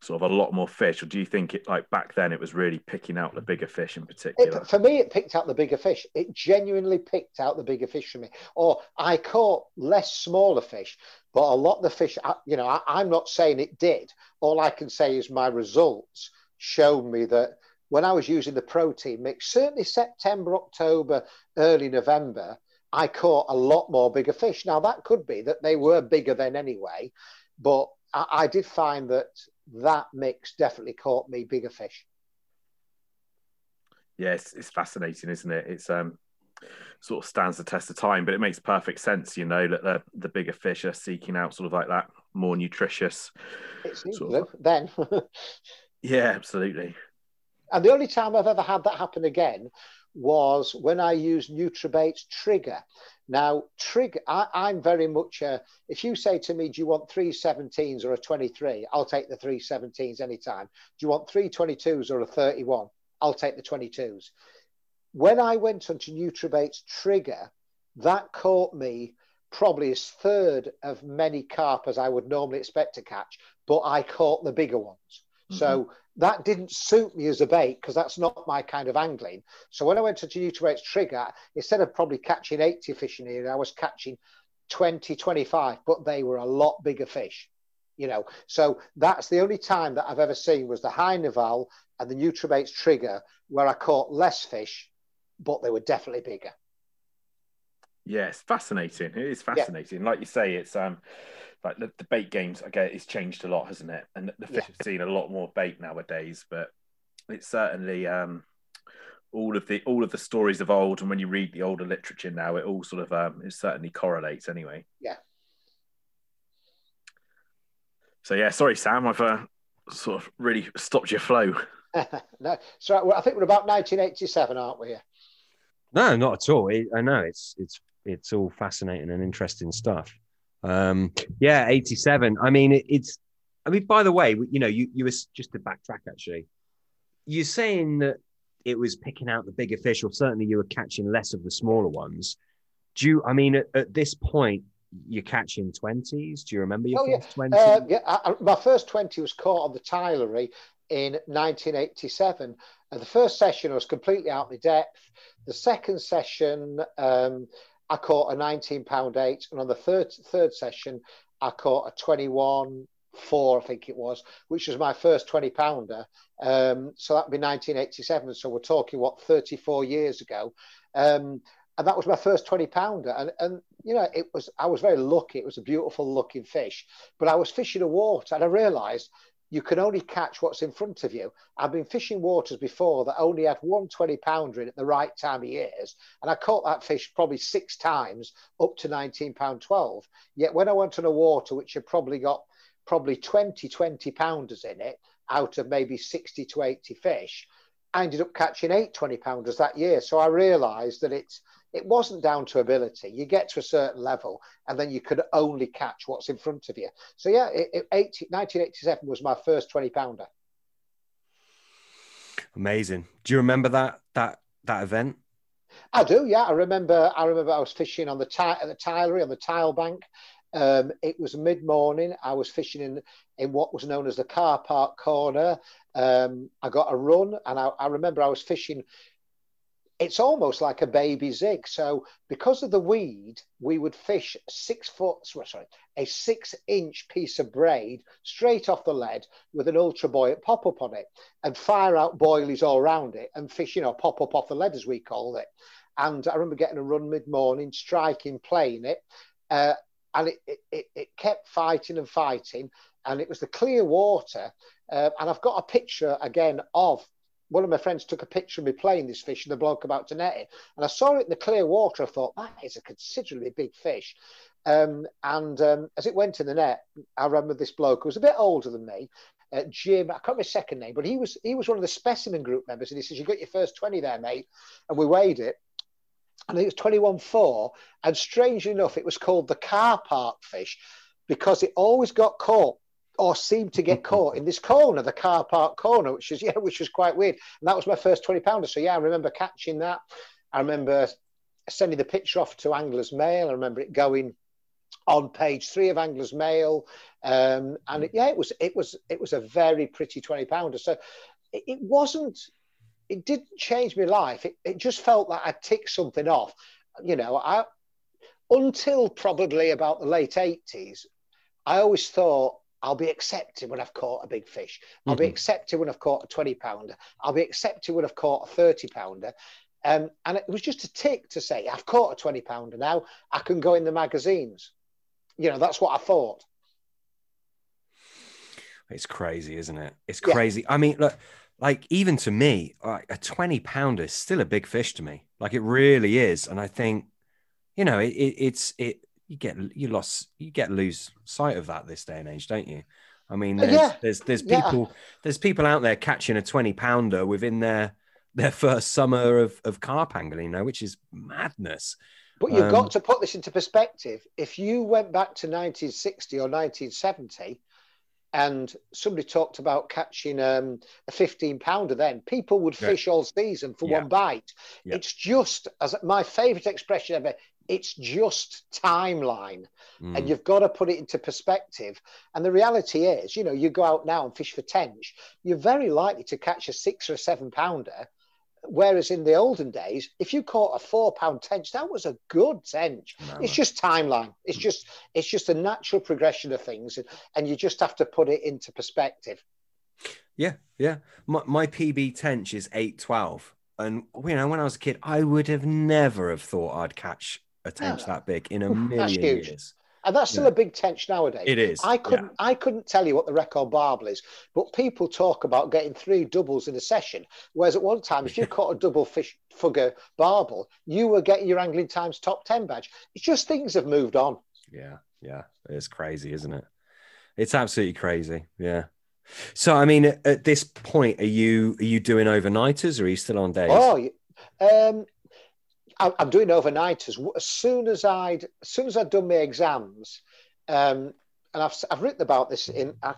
sort of a lot more fish, or do you think it like back then it was really picking out the bigger fish in particular? It, for me, it picked out the bigger fish. It genuinely picked out the bigger fish for me. Or I caught less smaller fish, but a lot of the fish, you know, I, I'm not saying it did. All I can say is my results showed me that when I was using the protein mix, certainly September, October, early November, I caught a lot more bigger fish. Now, that could be that they were bigger then anyway, but I, I did find that that mix definitely caught me bigger fish. yeah, it's, it's fascinating, isn't it? It's um sort of stands the test of time, but it makes perfect sense, you know, that the the bigger fish are seeking out sort of like that more nutritious. It seems Sort of. then. Yeah, absolutely. And the only time I've ever had that happen again was when I used Nutrabait's Trigger. Now, Trigger, I, I'm very much a, if you say to me, do you want three 17s or a 23? I'll take the three 17s anytime. Do you want three 22s or a 31? I'll take the 22s. When I went onto Nutrabait's Trigger, that caught me probably as third of many carp as I would normally expect to catch, but I caught the bigger ones. Mm-hmm. So that didn't suit me as a bait because that's not my kind of angling. So when I went to Nutrabait's trigger, instead of probably catching 80 fish in here, I was catching 20, 25, but they were a lot bigger fish. You know, so that's the only time that I've ever seen was the Hi-Nu-Val and the Nutrabait's trigger where I caught less fish, but they were definitely bigger. Yeah, fascinating. It is fascinating. Like you say, it's um like the, the bait games I again, it's changed a lot, hasn't it? And the fish Yeah. have seen a lot more bait nowadays, but it's certainly um all of the all of the stories of old and when you read the older literature now, it all sort of um it certainly correlates anyway. Yeah. So yeah, sorry Sam, I've uh, sort of really stopped your flow. no, so well, I think we're about 1987, aren't we? No, not at all. It, I know it's it's it's all fascinating and interesting stuff. Um, yeah, eighty-seven. I mean, it, it's. I mean, by the way, you know, you you were just to backtrack. Actually, you're saying that it was picking out the bigger fish, or certainly you were catching less of the smaller ones. Do you? I mean, at, at this point, you're catching twenties. Do you remember your Oh, yeah. first twenty? Uh, yeah, I, I- my first 20 was caught on the Tilery in 1987. And the first session I was completely out of my depth. The second session, um, I caught a 19 pound eight. And on the third, third session, I caught a 21 four, I think it was, which was my first 20 pounder. Um, so that'd be 1987. So we're talking, what, 34 years ago. Um, and that was my first 20 pounder. And, and, you know, it was, I was very lucky. It was a beautiful looking fish, but I was fishing a water and I realized you can only catch what's in front of you. I've been fishing waters before that only had one 20 pounder in at the right time of years. And I caught that fish probably six times up to 19 pound 12. Yet when I went on a water, which had probably got probably 20, 20 pounders in it out of maybe 60 to 80 fish, I ended up catching eight 20 pounders that year. So I realized that it's, it wasn't down to ability. You get to a certain level and then you could only catch what's in front of you. So yeah, it, it, 80, 1987 was my first 20 pounder. Amazing. Do you remember that that that event? I do, yeah. I remember. I remember I was fishing on the ti- at the Tilery on the tile bank. Um, it was mid morning. I was fishing in in what was known as the car park corner. Um, I got a run, and I, I remember I was fishing. It's almost like a baby zig. So because of the weed, we would fish six foot, sorry, a six inch piece of braid straight off the lead with an ultra buoyant pop up on it and fire out boilies all around it and fish, you know, pop up off the lead as we called it. And I remember getting a run mid morning, striking, playing it. Uh, and it, it, it, kept fighting and fighting. And it was the clear water. Uh, and I've got a picture again of one of my friends took a picture of me playing this fish and the bloke about to net it. And I saw it in the clear water. I thought, that is a considerably big fish. Um, and um, as it went in the net, I remember this bloke who was a bit older than me, uh, Jim. I can't remember his second name, but he was he was one of the specimen group members, and he says, "You got your first twenty there, mate." And we weighed it, and it was twenty one four. And strangely enough, it was called the car park fish because it always got caught or seemed to get caught in this corner, the car park corner, which is yeah, which was quite weird. And that was my first twenty pounder. So yeah, I remember catching that. I remember sending the picture off to Anglers Mail. I remember it going on page three of Anglers Mail, um, and it, yeah, it was it was it was a very pretty twenty pounder. So it, it, wasn't. It didn't change my life. It, it just felt like I ticked something off. You know, I until probably about the late eighties, I always thought I'll be accepted when I've caught a big fish. I'll mm-hmm. be accepted when I've caught a 20 pounder. I'll be accepted when I've caught a 30 pounder. Um, and it was just a tick to say, I've caught a 20 pounder now. I can go in the magazines. You know, that's what I thought. It's crazy, isn't it? It's crazy. Yeah. I mean, look, like even to me, like a 20 pounder is still a big fish to me. Like it really is. And I think, you know, it, it, it's, it, you get, you lost, you get lose sight of that this day and age, don't you? I mean, there's, yeah. there's, there's people, yeah. there's people out there catching a 20 pounder within their, their first summer of, of carp angling, you know, which is madness. But you've um, got to put this into perspective. If you went back to 1960 or 1970 and somebody talked about catching um, a 15 pounder, then people would fish yeah. all season for yeah. one bite. Yeah. It's just, as my favorite expression ever, it's just timeline. Mm. And you've got to put it into perspective. And the reality is, you know, you go out now and fish for tench, you're very likely to catch a six or a seven pounder Whereas in the olden days, if you caught a four pound tench, that was a good tench. No. It's just timeline. It's just it's just a natural progression of things, and, and you just have to put it into perspective. Yeah, yeah. My, my PB tench is eight twelve, and you know when I was a kid, I would have never have thought I'd catch a tench that big in a million years and that's still yeah. a big tench nowadays. It is. I couldn't. Yeah. I couldn't tell you what the record barbel is, but people talk about getting three doubles in a session. Whereas at one time, if you caught a double fish fugger barbel, you were getting your angling times top ten badge. It's just things have moved on. Yeah, yeah, it's crazy, isn't it? It's absolutely crazy. Yeah. So, I mean, at this point, are you are you doing overnighters, or are you still on days? Oh, um, I'm doing overnighters. As soon as I'd, as soon as I'd done my exams, um, and I've, I've written about this in I,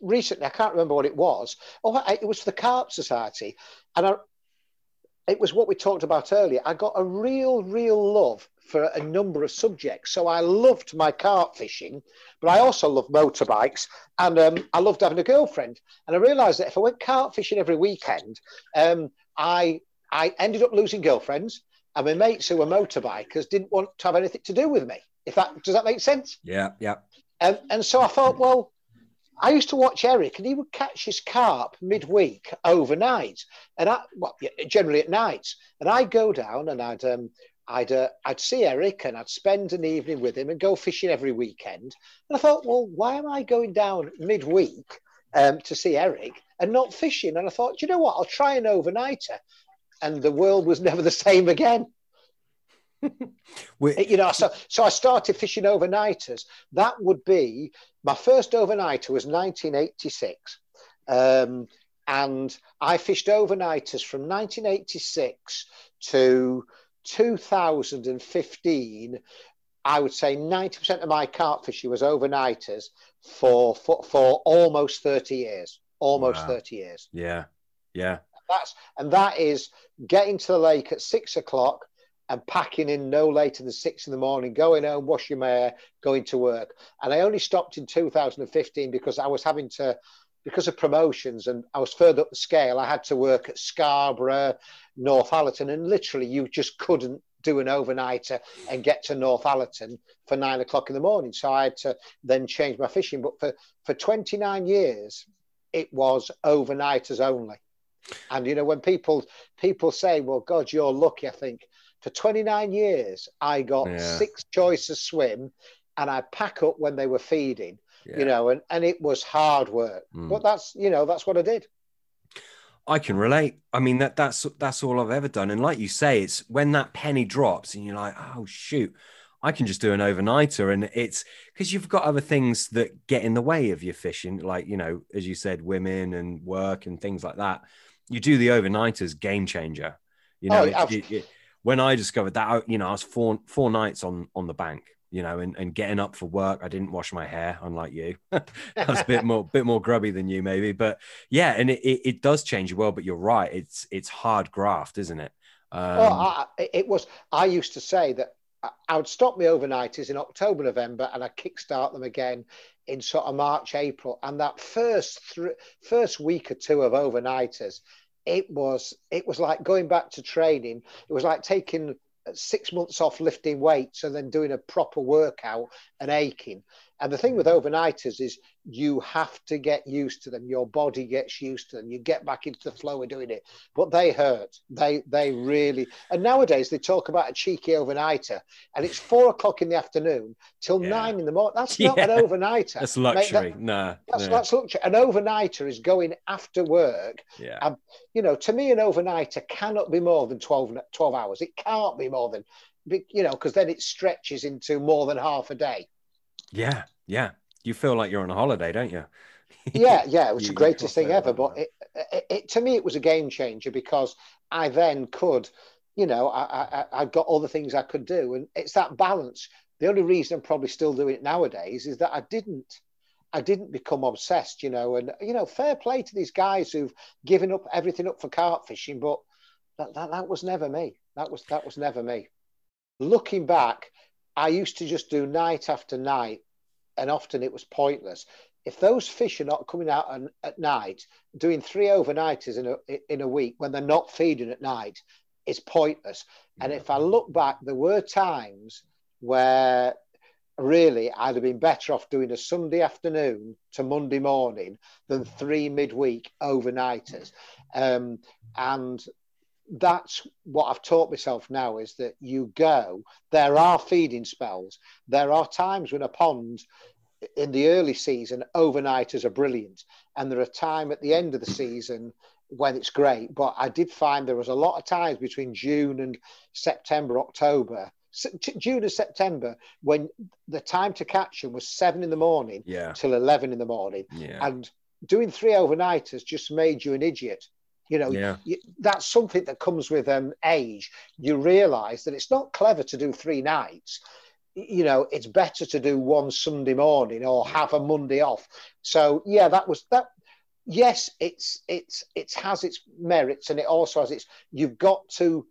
recently. I can't remember what it was. Oh, I, it was for the Carp Society, and I, it was what we talked about earlier. I got a real, real love for a number of subjects. So I loved my carp fishing, but I also loved motorbikes, and um, I loved having a girlfriend. And I realised that if I went carp fishing every weekend, um, I I ended up losing girlfriends and my mates who were motorbikers didn't want to have anything to do with me. If that does that make sense? Yeah, yeah. And and so I thought, well, I used to watch Eric, and he would catch his carp midweek overnight, and I well generally at night. and I'd go down and I'd um, I'd uh, I'd see Eric and I'd spend an evening with him and go fishing every weekend. And I thought, well, why am I going down midweek um, to see Eric and not fishing? And I thought, you know what, I'll try an overnighter and the world was never the same again. you know, so so I started fishing overnighters. That would be my first overnighter was 1986, um, and I fished overnighters from 1986 to 2015. I would say 90% of my carp fishing was overnighters for for, for almost 30 years. Almost wow. 30 years. Yeah, yeah. That's and that is getting to the lake at six o'clock and packing in no later than six in the morning, going home, washing my hair, going to work. And I only stopped in 2015 because I was having to, because of promotions and I was further up the scale, I had to work at Scarborough, Northallerton, and literally you just couldn't do an overnighter and get to Northallerton for nine o'clock in the morning. So I had to then change my fishing. But for, for 29 years, it was overnighters only. And you know, when people people say, "Well, God, you're lucky," I think for 29 years I got yeah. six choices swim, and I pack up when they were feeding. Yeah. You know, and and it was hard work, mm. but that's you know that's what I did. I can relate. I mean that that's that's all I've ever done. And like you say, it's when that penny drops and you're like, oh shoot, I can just do an overnighter. And it's because you've got other things that get in the way of your fishing, like you know, as you said, women and work and things like that. You do the overnighters, game changer. You know, Oh, it- it- it- when I discovered that, you know, I was four four nights on on the bank, you know, and, and getting up for work. I didn't wash my hair, unlike you. I was a bit more bit more grubby than you, maybe, but yeah, and it, it, it does change your world. But you're right, it's it's hard graft, isn't it? Um, Well, I, it was. I used to say that I- would stop my overnighters in October, November, and I kickstart them again in sort of March, April. And that first thr first week or two of overnighters, it was it was like going back to training. It was like taking six months off lifting weights and then doing a proper workout and aching. And the thing with overnighters is you have to get used to them. Your body gets used to them. You get back into the flow of doing it. But they hurt. They they really and nowadays they talk about a cheeky overnighter and it's four o'clock in the afternoon till Yeah. nine in the morning. That's not Yeah. an overnighter. that's Mate, that- luxury. nah, that's nah, that's luxury. An overnighter is going after work. yeah, And, You know, to me, an overnighter cannot be more than 12, 12 hours. It can't be more than, you know, because then it stretches into more than half a day. Yeah, yeah. You feel like you're on a holiday, don't you? yeah, yeah, it was You- the greatest thing ever. But it, it, it, to me, it was a game changer because I then could, you know, I, I, I got all the things I could do, and it's that balance. The only reason I'm probably still doing it nowadays is that I didn't, I didn't become obsessed, you know, and you know, fair play to these guys who've given up everything up for carp fishing, but that, that, that was never me. That was that was never me. Looking back, I used to just do night after night, and often it was pointless if those fish are not coming out an, at night, doing three overnighters in a in a week when they're not feeding at night, it's pointless. And if I look back, there were times where really I'd have been better off doing a Sunday afternoon to Monday morning than three midweek overnighters. Um, and that's what I've taught myself now is that you go, there are feeding spells. There are times when a pond in the early season, overnighters are brilliant. And there are time at the end of the season when it's great. But I did find there was a lot of times between June and September, October, June and September, when the time to catch them was seven in the morning Yeah, till 11 in the morning. yeah, And doing three overnighters just made you an idiot. You know, yeah, you, that's something that comes with um, age. You realize that it's not clever to do three nights. You know, it's better to do one Sunday morning or have a Monday off. So yeah, that was that. Yes, it's it's it has its merits and it also has its. You've got to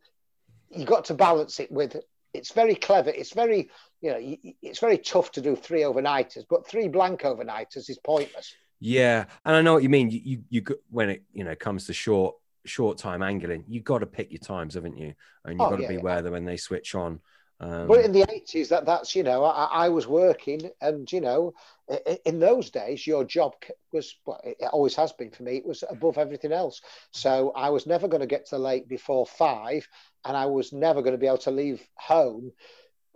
you've got to balance it with. It's very clever. It's very you know it's very tough to do three overnighters, but three blank overnighters is pointless. Yeah. And I know what you mean. You you, you when it you know comes to short short time angling, you got to pick your times, haven't you? And you Oh, got to yeah, be yeah. aware that when they switch on. Um, But in the eighties, that that's you know, I, I was working, and you know, i- in those days, your job was well, it always has been for me. It was above everything else. So I was never going to get to the lake before five, and I was never going to be able to leave home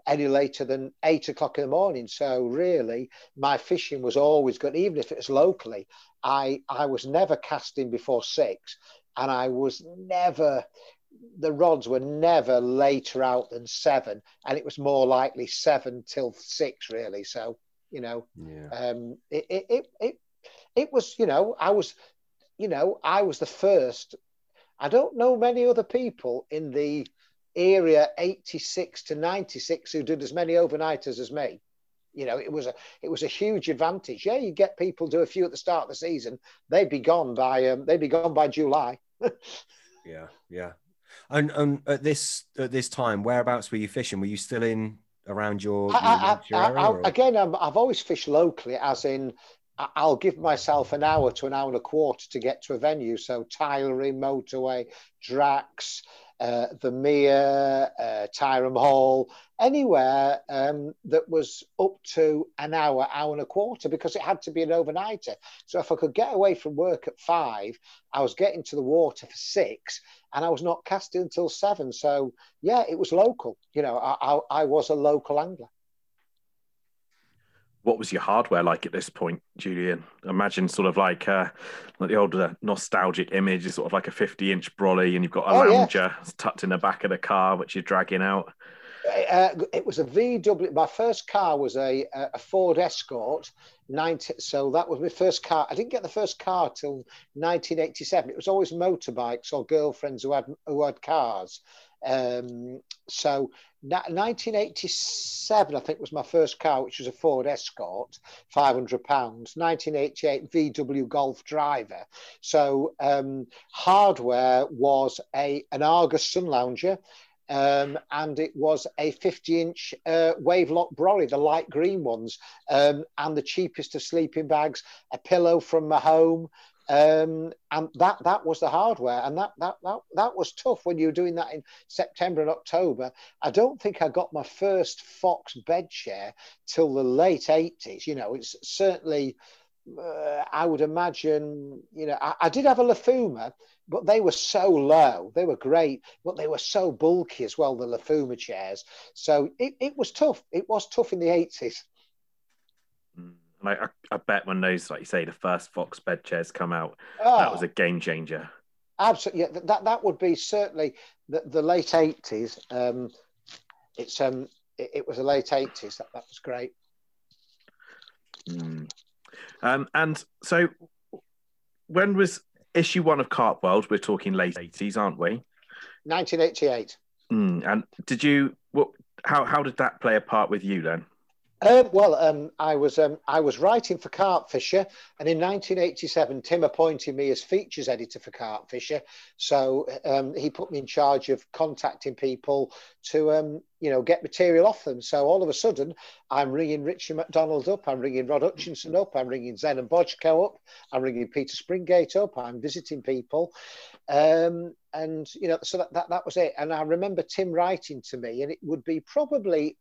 any later than eight o'clock in the morning. So really, my fishing was always good, even if it was locally. I I was never casting before six, and I was never the rods were never later out than seven, and it was more likely seven till six, really. So, you know, yeah, um, it, it, it, it, it was, you know, I was, you know, I was the first. I don't know many other people in the area 86 to 96 who did as many overnighters as me. You know, it was a it was a huge advantage. Yeah, you get people do a few at the start of the season. They'd be gone by um, they'd be gone by July. yeah, yeah. And and at this at this time, whereabouts were you fishing? Were you still in around your, your, I, I, I, area, I, again, I'm, I've always fished locally, as in I- I'll give myself an hour to an hour and a quarter to get to a venue. So Tilery, Motorway, Drax, uh, the Mere, uh, Tyram Hall, anywhere um, that was up to an hour, hour and a quarter, because it had to be an overnighter. So if I could get away from work at five, I was getting to the water for six, and I was not casting until seven. So yeah, it was local. You know, I, I, I was a local angler. What was your hardware like at this point, Julian? Imagine sort of like uh, like the old uh, nostalgic image is sort of like a 50 inch brolly, and you've got a oh, lounger yeah. tucked in the back of the car, which you're dragging out. Uh, it was a VW. My first car was a, a Ford Escort, 90, so that was my first car. I didn't get the first car till 1987. It was always motorbikes or girlfriends who had who had cars. Um, so 1987, I think, was my first car, which was a Ford Escort, 500 pounds. 1988 VW Golf Driver. So um, hardware was a an Argus Sun Lounger. Um, and it was a 50 inch uh, Wavelock brolly, the light green ones, um, and the cheapest of sleeping bags, a pillow from my home, um, and that that was the hardware, and that that that that was tough when you were doing that in September and October. I don't think I got my first Fox bed chair till the late eighties. You know, it's certainly. Uh, I would imagine, you know, I, I did have a Lafuma, but they were so low. They were great, but they were so bulky as well, the Lafuma chairs. So it, it was tough. It was tough in the 80s. And I, I, bet when those, like you say, the first Fox bed chairs come out, oh, that was a game changer. Absolutely, yeah, that that would be certainly the, the late eighties. Um, it's um, it, it, was the late eighties. That that was great. Mm. Um, and so, when was issue one of Carp World? We're talking late eighties, aren't we? Nineteen eighty-eight. Mm. And did you? What? How how did that play a part with you then? Um, well, um, I was um, I was writing for Carp Fisher, and in 1987, Tim appointed me as features editor for Carp Fisher. So um, he put me in charge of contacting people to um, you know get material off them. So all of a sudden, I'm ringing Ritchie McDonald up, I'm ringing Rod Hutchinson up, I'm ringing Zenon Bojko up, I'm ringing Peter Springate up, I'm visiting people, um, and you know so that, that that was it. And I remember Tim writing to me, and it would be probably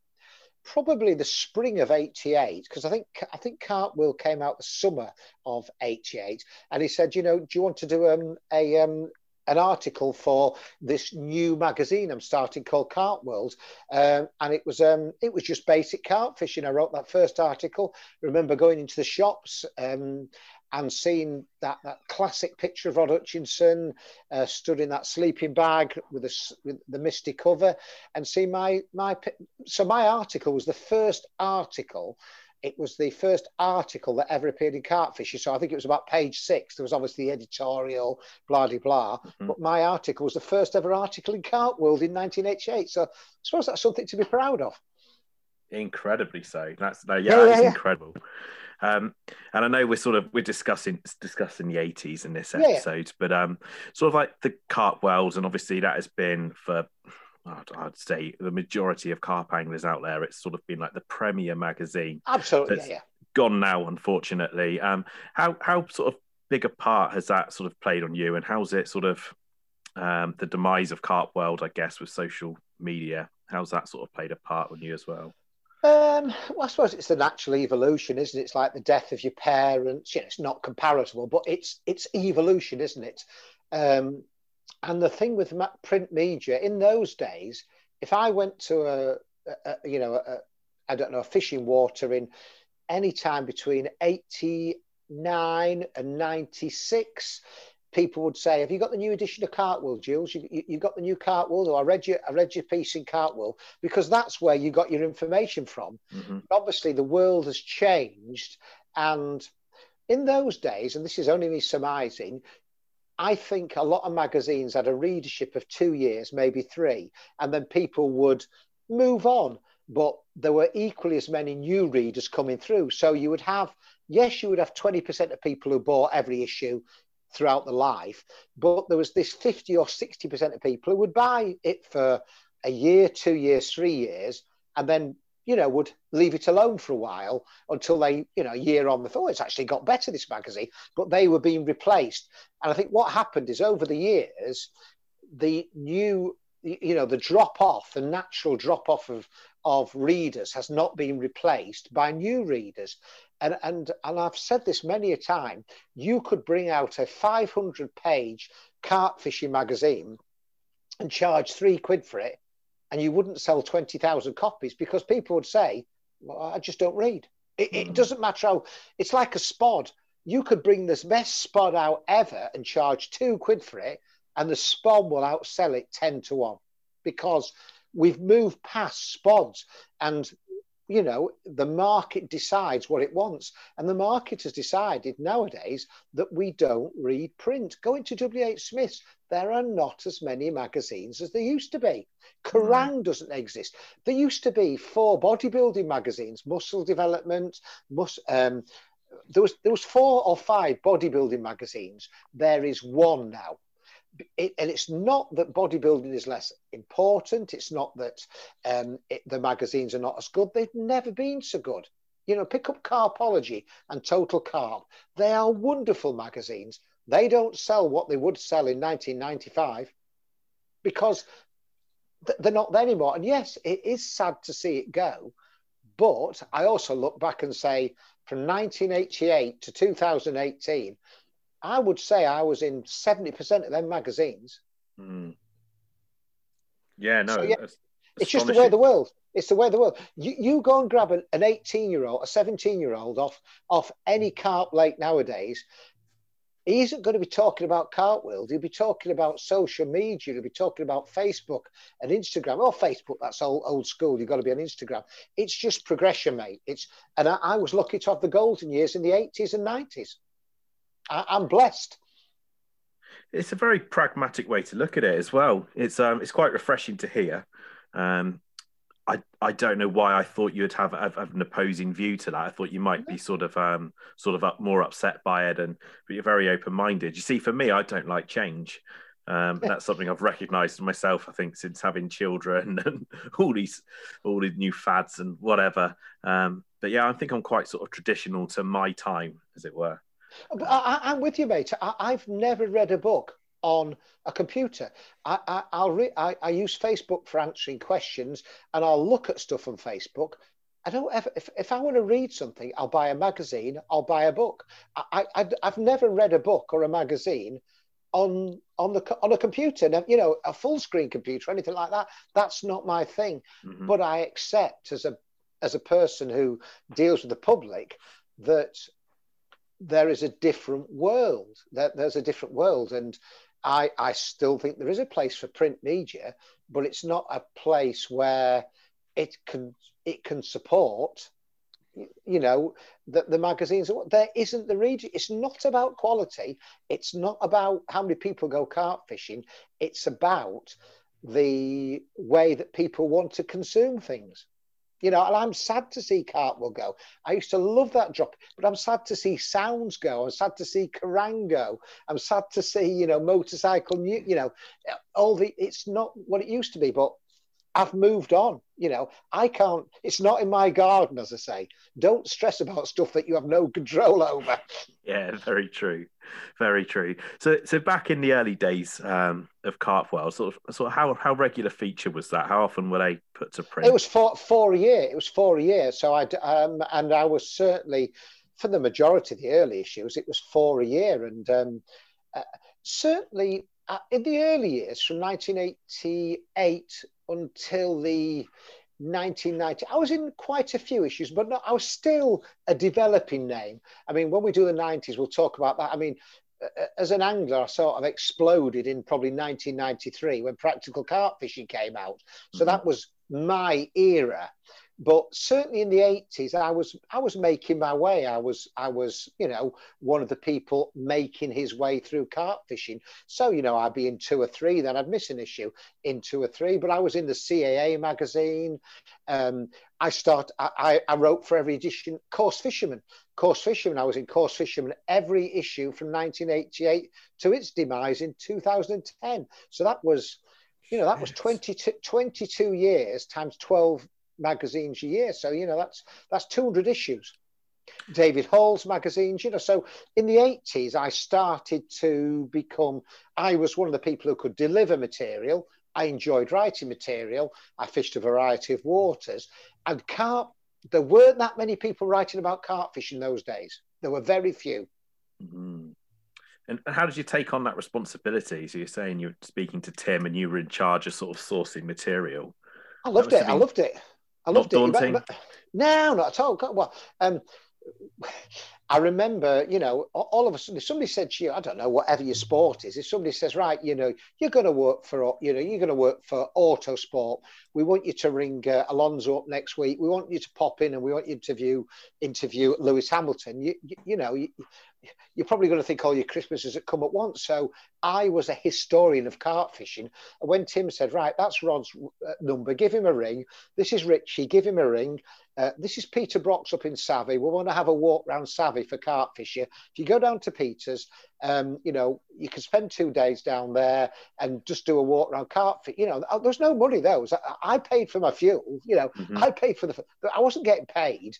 probably the spring of 88 because i think i think Carp World came out the summer of 88 and he said you know do you want to do um, a um, an article for this new magazine I'm starting called Carp World, um, and it was um, it was just basic carp fishing. I wrote that first article. I remember going into the shops um, and seeing that, that classic picture of Rod Hutchinson uh, stood in that sleeping bag with, a, with the misty cover, and see my my so my article was the first article. It was the first article that ever appeared in Carp Fisher. So I think it was about page six. There was obviously the editorial, blah blah blah. Mm-hmm. But my article was the first ever article in Carp World in 1988. So I suppose that's something to be proud of. Incredibly so. That's yeah, yeah, yeah, yeah. incredible. Um, and I know we're sort of we're discussing discussing the 80s in this episode, yeah. but um, sort of like the carp world, and obviously that has been for I'd say the majority of carp anglers out there. It's sort of been like the premier magazine. Absolutely, yeah, yeah. Gone now, unfortunately. Um, how how sort of big a part has that sort of played on you, and how's it sort of um, the demise of carp world, I guess, with social media? How's that sort of played a part on you as well? Um, well, I suppose it's the natural evolution, isn't it? It's like the death of your parents. Know, it's not comparable, but it's it's evolution, isn't it? Um, and the thing with print media in those days, if I went to a, a you know, I don't know, a fishing water in any time between eighty nine and ninety six, people would say, "Have you got the new edition of Carp World, Jules? You, you, you got the new Carp World? Or I read your I read your piece in Carp World because that's where you got your information from." Mm-hmm. Obviously, the world has changed, and in those days, and this is only me surmising, I think a lot of magazines had a readership of two years, maybe three, and then people would move on. But there were equally as many new readers coming through. So you would have, yes, you would have 20% of people who bought every issue throughout the life. But there was this 50 or 60% of people who would buy it for a year, two years, three years, and then, you know, would leave it alone for a while until they, you know, a year on, they thought, oh, it's actually got better, this magazine. But they were being replaced. And I think what happened is over the years, the new you know the drop off the natural drop off of of readers has not been replaced by new readers and and and I've said this many a time. You could bring out a 500 page carp fishing magazine and charge three quid for it, and you wouldn't sell 20,000 copies because people would say, well, "I just don't read." It, it hmm. doesn't matter how. It's like a spod. You could bring this best spod out ever and charge two quid for it, and the spod will outsell it ten to one because we've moved past spods and you know, the market decides what it wants. And the market has decided nowadays that we don't read print. Going to WH Smith's, there are not as many magazines as there used to be. Kerrang mm. doesn't exist. There used to be four bodybuilding magazines, Muscle Development, mus- um, there was there was four or five bodybuilding magazines. There is one now it, and it's not that bodybuilding is less important. It's not that um, it, the magazines are not as good. They've never been so good. You know, pick up Carpology and Total Carp. They are wonderful magazines. They don't sell what they would sell in 1995 because they're not there anymore. And yes, it is sad to see it go. But I also look back and say from 1988 to 2018, I would say I was in 70% of them magazines. Mm. Yeah, no. So, yeah, it's just the way of the world. It's the way of the world. You, you go and grab an, an 18 year old, a 17 year old off, off any carp lake nowadays. He isn't going to be talking about cartwheels. He'll be talking about social media. He'll be talking about Facebook and Instagram. Oh, Facebook, that's old, old school. You've got to be on Instagram. It's just progression, mate. It's and I, I was lucky to have the golden years in the 80s and 90s. I, am blessed. It's a very pragmatic way to look at it as well. It's um, it's quite refreshing to hear. Um, I I don't know why I thought you'd have, have, have, an opposing view to that. I thought you might be sort of um, sort of up, more upset by it, and but you're very open minded. You see, for me, I don't like change. Um, that's something I've recognised myself. I think since having children and all these all these new fads and whatever. Um, but yeah, I think I'm quite sort of traditional to my time, as it were. I, am with you, mate. I, have never read a book on a computer. I, I, will re- I, I use Facebook for answering questions, and I'll look at stuff on Facebook. I don't ever. If, if I want to read something, I'll buy a magazine. I'll buy a book. I, I I've never read a book or a magazine on on the on a computer. Now, you know, a full screen computer, anything like that. That's not my thing. Mm-hmm. But I accept as a as a person who deals with the public that there is a different world. That there's a different world, and I I still think there is a place for print media, but it's not a place where it can it can support you know the, the magazines. There isn't the region. It's not about quality. It's not about how many people go carp fishing. It's about the way that people want to consume things you know, and I'm sad to see Carp World go. I used to love that drop, but I'm sad to see Sounds go. I'm sad to see Kerrang go. I'm sad to see, you know, motorcycle, you know, all the, it's not what it used to be, but I've moved on. You know, I can't, it's not in my garden, as I say. Don't stress about stuff that you have no control over. Yeah, very true. Very true. So, so back in the early days um, of Carp World, sort of, sort of how, how regular feature was that? How often were they put to print? It was four, four a year. It was four a year. So I, um, and I was certainly, for the majority of the early issues, it was four a year. And um, uh, certainly uh, in the early years, from 1988 until the 1990. I was in quite a few issues, but no, I was still a developing name. I mean, when we do the 90s, we'll talk about that. I mean, as an angler, I sort of exploded in probably 1993 when practical carp fishing came out. So mm-hmm. that was my era but certainly in the 80s i was i was making my way. I was i was you know one of the people making his way through carp fishing. So you know i'd be in two or three then i'd miss an issue in two or three but i was in the caa magazine. Um, i start I, I wrote for every edition Coarse Fisherman. Coarse Fisherman i was in Coarse Fisherman every issue from 1988 to its demise in 2010 so that was you know that was 22, 22 years times 12 magazines a year. So you know that's that's 200 issues. David Hall's magazines, you know. So in the 80s, I started to become. I was one of the people who could deliver material. I enjoyed writing material. I fished a variety of waters, and carp. There weren't that many people writing about carp fishing those days. There were very few. Mm-hmm. And how did you take on that responsibility? So you're saying you're speaking to Tim, and you were in charge of sort of sourcing material. I loved it. Been... I loved it. I loved Not it. but- no, not at all. Well, um, I remember, you know, all of a sudden, if somebody said to you, I don't know, whatever your sport is, if somebody says, right, you know, you're going to work for, you know, you're going to work for Autosport. We want you to ring uh, Alonso up next week. We want you to pop in and we want you to interview interview Lewis Hamilton. You, you, you know, you, you're probably going to think all your Christmases that come at once. So I was a historian of carp fishing. And when Tim said, right, that's Rod's uh, number, give him a ring. This is Ritchie, give him a ring. Uh, this is Peter Broxup in Savay. We want to have a walk around Savay for carp fishing. If you go down to Peter's, um, you know, you can spend two days down there and just do a walk around kart. Fi- you know, uh, there's no money those. I, I paid for my fuel. You know, Mhm. I paid for the. I wasn't getting paid.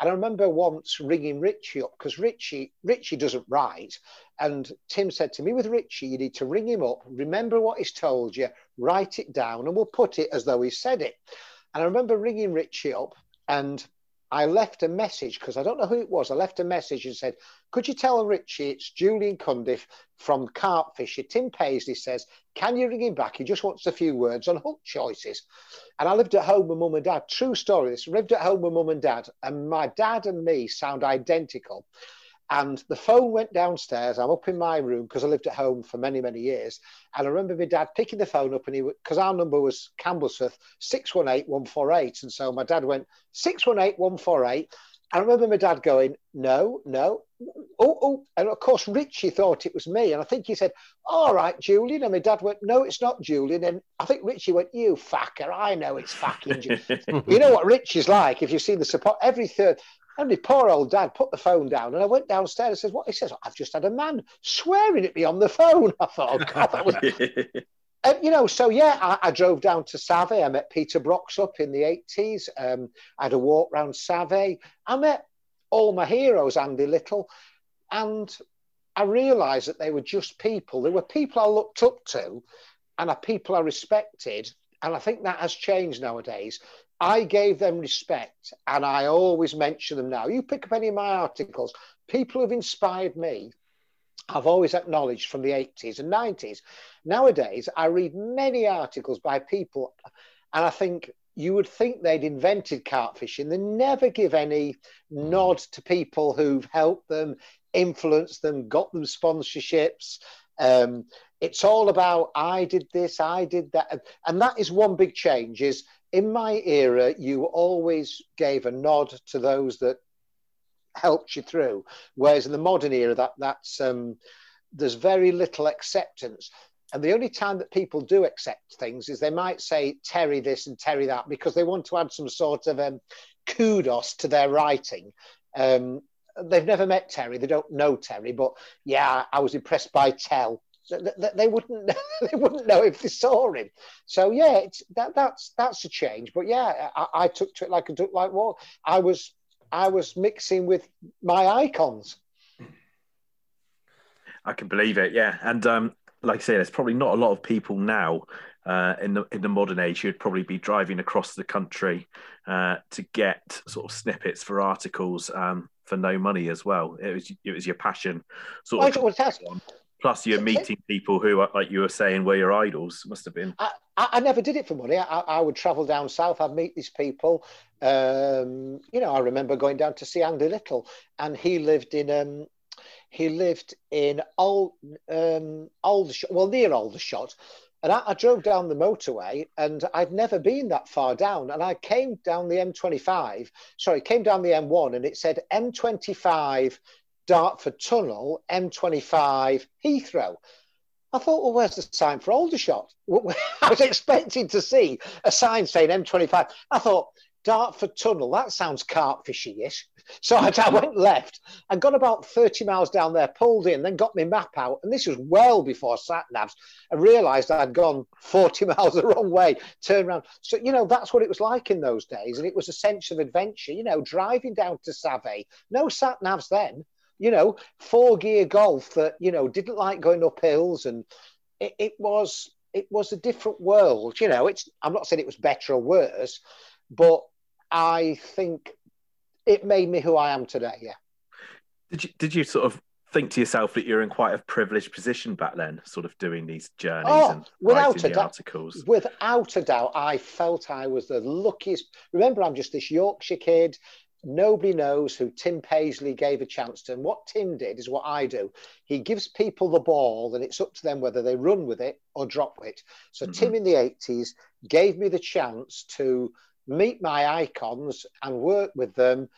And I remember once ringing Ritchie up because Ritchie Ritchie doesn't write, and Tim said to me, "With Ritchie, you need to ring him up, remember what he's told you, write it down, and we'll put it as though he said it." And I remember ringing Ritchie up, and I left a message because I don't know who it was. I left a message and said, "Could you tell Ritchie it's Julian Cundiff from Carp Fisher?" Tim Paisley says, "Can you ring him back? He just wants a few words on hook choices." And I lived at home with mum and dad. True story. This lived at home with mum and dad, and my dad and me sound identical. And the phone went downstairs. I'm up in my room because I lived at home for many, many years. And I remember my dad picking the phone up, and he because our number was Camblesforth six one eight one four eight, and so my dad went six one eight one four eight. I remember my dad going, no, no, oh, oh, and of course Ritchie thought it was me, and I think he said, all right, Julian, and my dad went, no, it's not Julian, and I think Ritchie went, you fucker, I know it's fucking Julian. you know what Rich is like if you've seen the support every third. And my poor old dad put the phone down, and I went downstairs and says, "What?" He says, "I've just had a man swearing at me on the phone." I thought, "Oh God, that was." Um, you know, so yeah, I, I drove down to Savay. I met Peter Broxup in the eighties. Um, I had a walk round Savay. I met all my heroes, Andy Little, and I realised that they were just people. They were people I looked up to, and are people I respected. And I think that has changed nowadays. I gave them respect, and I always mention them now. You pick up any of my articles, people who've inspired me, I've always acknowledged from the 80s and 90s. Nowadays, I read many articles by people, and I think you would think they'd invented carp fishing. They never give any nod to people who've helped them, influenced them, got them sponsorships. Um, it's all about I did this, I did that, and that is one big change. Is in my era, you always gave a nod to those that helped you through, whereas in the modern era, that that's um, there's very little acceptance. And the only time that people do accept things is they might say Terry this and Terry that because they want to add some sort of um, kudos to their writing. Um, they've never met Terry, they don't know Terry, but yeah, I was impressed by Tell. They, they wouldn't, they wouldn't know if they saw him. So yeah, it's that that's that's a change. But yeah, I, I took to it like a took like what I was I was mixing with my icons. I can believe it. Yeah, and um, like I say, there's probably not a lot of people now uh, in the in the modern age who'd probably be driving across the country uh, to get sort of snippets for articles um, for no money as well. It was it was your passion, sort Like of. It was that's- Plus, you're meeting people who, are, like you were saying, were your idols. Must have been. I, I I never did it for money. I, I would travel down south. I'd meet these people. Um, you know, I remember going down to see Andy Little, and he lived in um, he lived in Old um, Aldershot, well near Aldershot. And I, I drove down the motorway, and I'd never been that far down. And I came down the M25. Sorry, came down the M1, and it said M25 Dartford Tunnel, M25 Heathrow. I thought, well, where's the sign for Aldershot? I was expecting to see a sign saying M25. I thought, Dartford Tunnel, that sounds carp fishy-ish. So I, I went left and got about 30 miles down there, pulled in, then got my map out. And this was well before sat navs. I realized I'd gone 40 miles the wrong way, turned around. So, you know, that's what it was like in those days. And it was a sense of adventure, you know, driving down to Savay, no sat navs then you know, four gear golf that, you know, didn't like going up hills and it, it, was it was a different world. You know, it's I'm not saying it was better or worse, but I think it made me who I am today, yeah. Did you did you sort of think to yourself that you're in quite a privileged position back then, sort of doing these journeys Oh, and without writing a the articles? Without a doubt, I felt I was the luckiest. Remember, I'm just this Yorkshire kid. Nobody knows who Tim Paisley gave a chance to. And what Tim did is what I do. He gives people the ball, and it's up to them whether they run with it or drop it. So Mhm. Tim in the 80s gave me the chance to meet my icons and work with them.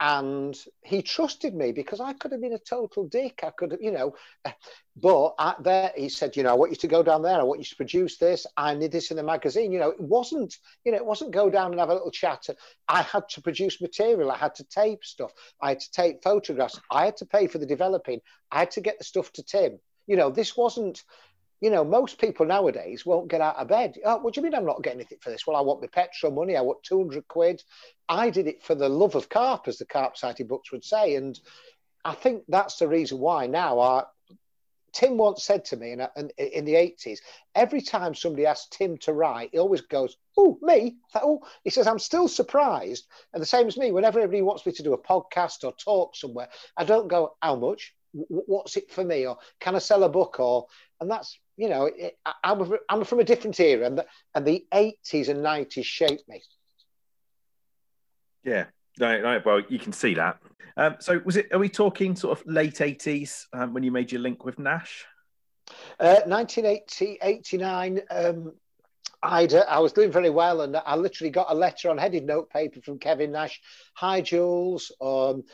And he trusted me because I could have been a total dick. I could have, you know, but at there he said, you know, I want you to go down there. I want you to produce this. I need this in the magazine. You know, it wasn't, you know, it wasn't go down and have a little chat. I had to produce material. I had to tape stuff. I had to take photographs. I had to pay for the developing. I had to get the stuff to Tim. You know, this wasn't, you know, most people nowadays won't get out of bed. Oh, what do you mean I'm not getting anything for this? Well, I want my petrol money. I want 200 quid. I did it for the love of carp, as the Carp Society books would say. And I think that's the reason why now I, Tim once said to me in, in, in the 80s, every time somebody asks Tim to write, he always goes, Oh, me? Oh, he says, I'm still surprised. And the same as me, whenever everybody wants me to do a podcast or talk somewhere, I don't go, How much? What's it for me? Or can I sell a book? Or, and that's, you know, it, I, I'm, I'm from a different era, and the, and the 80s and 90s shaped me. Yeah. No, no, well, you can see that. Um, so, was it? Are we talking sort of late eighties um, when you made your link with Nash? Uh, 1980, 89, um, I'd, uh, I was doing very well, and I literally got a letter on headed notepaper from Kevin Nash. Hi, Jules. Um,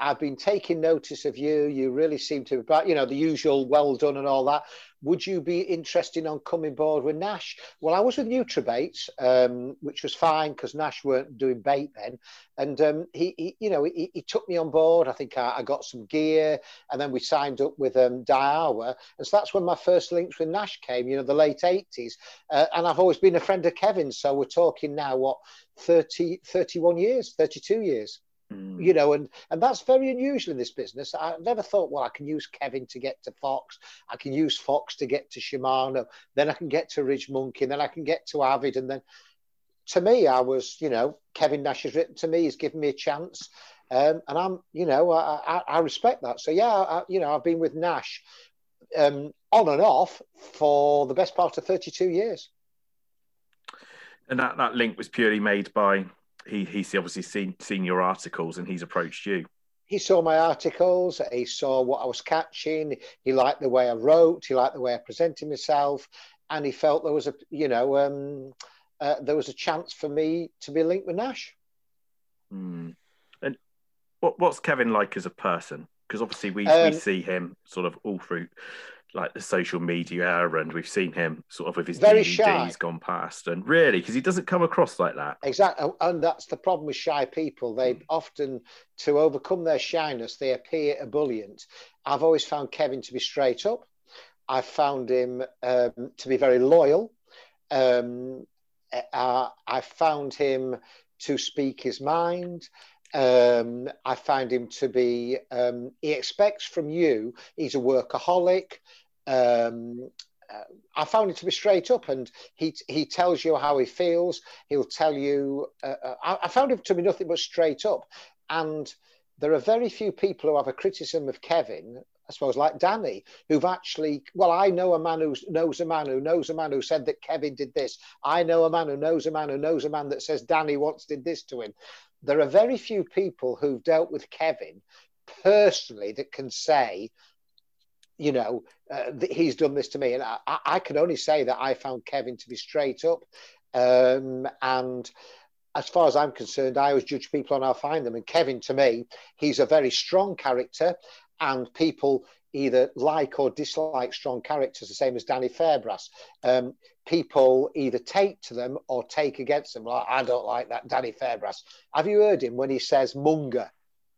I've been taking notice of you. You really seem to, you know, the usual well done and all that. Would you be interested on coming board with Nash? Well, I was with Nutrabaits, um, which was fine because Nash weren't doing bait then. And um, he, he, you know, he, he took me on board. I think I, I got some gear, and then we signed up with um, Daiwa. And so that's when my first links with Nash came. You know, the late '80s. Uh, and I've always been a friend of Kevin's. So we're talking now what 30, 31 years, 32 years Mm. you know, and and that's very unusual in this business. I never thought, well, I can use Kevin to get to Fox, I can use Fox to get to Shimano, then I can get to Ridge Monkey, then I can get to Avid, and then to me, I was, you know, Kevin Nash has written to me, he's given me a chance, um, and I'm, you know, I, I, I respect that. So yeah, I, you know, I've been with Nash um, on and off for the best part of 32 years. And that, that link was purely made by he. He's obviously seen seen your articles and he's approached you. he saw my articles, he saw what I was catching, he liked the way I wrote, he liked the way I presented myself, and he felt there was a, you know, um, uh, there was a chance for me to be linked with Nash. Mm. And what what's Kevin like as a person? Because obviously we, we Um, see him sort of all through like the social media, and we've seen him sort of with his Very DVDs shy. gone past, and really because he doesn't come across like that. Exactly, and that's the problem with shy people. They often, to overcome their shyness, they appear ebullient. I've always found Kevin to be straight up. I've found him um, to be very loyal. Um, uh, I found him to speak his mind. Um, I find him to be, um, he expects from you, he's a workaholic. Um, uh, I found him to be straight up and he, he tells you how he feels. He'll tell you, uh, uh, I, I found him to be nothing but straight up. And there are very few people who have a criticism of Kevin, I suppose, like Danny, who've actually, well, I know a man who knows a man who knows a man who said that Kevin did this. I know a man who knows a man who knows a man that says Danny once did this to him. There are very few people who've dealt with Kevin personally that can say, you know, uh, that he's done this to me. And I, I I can only say that I found Kevin to be straight up. Um, and as far as I'm concerned, I always judge people on how I find them. And Kevin, to me, he's a very strong character, and people either like or dislike strong characters, the same as Danny Fairbrass. Um, people either take to them or take against them. Like, I don't like that Danny Fairbrass. Have you heard him when he says Munger?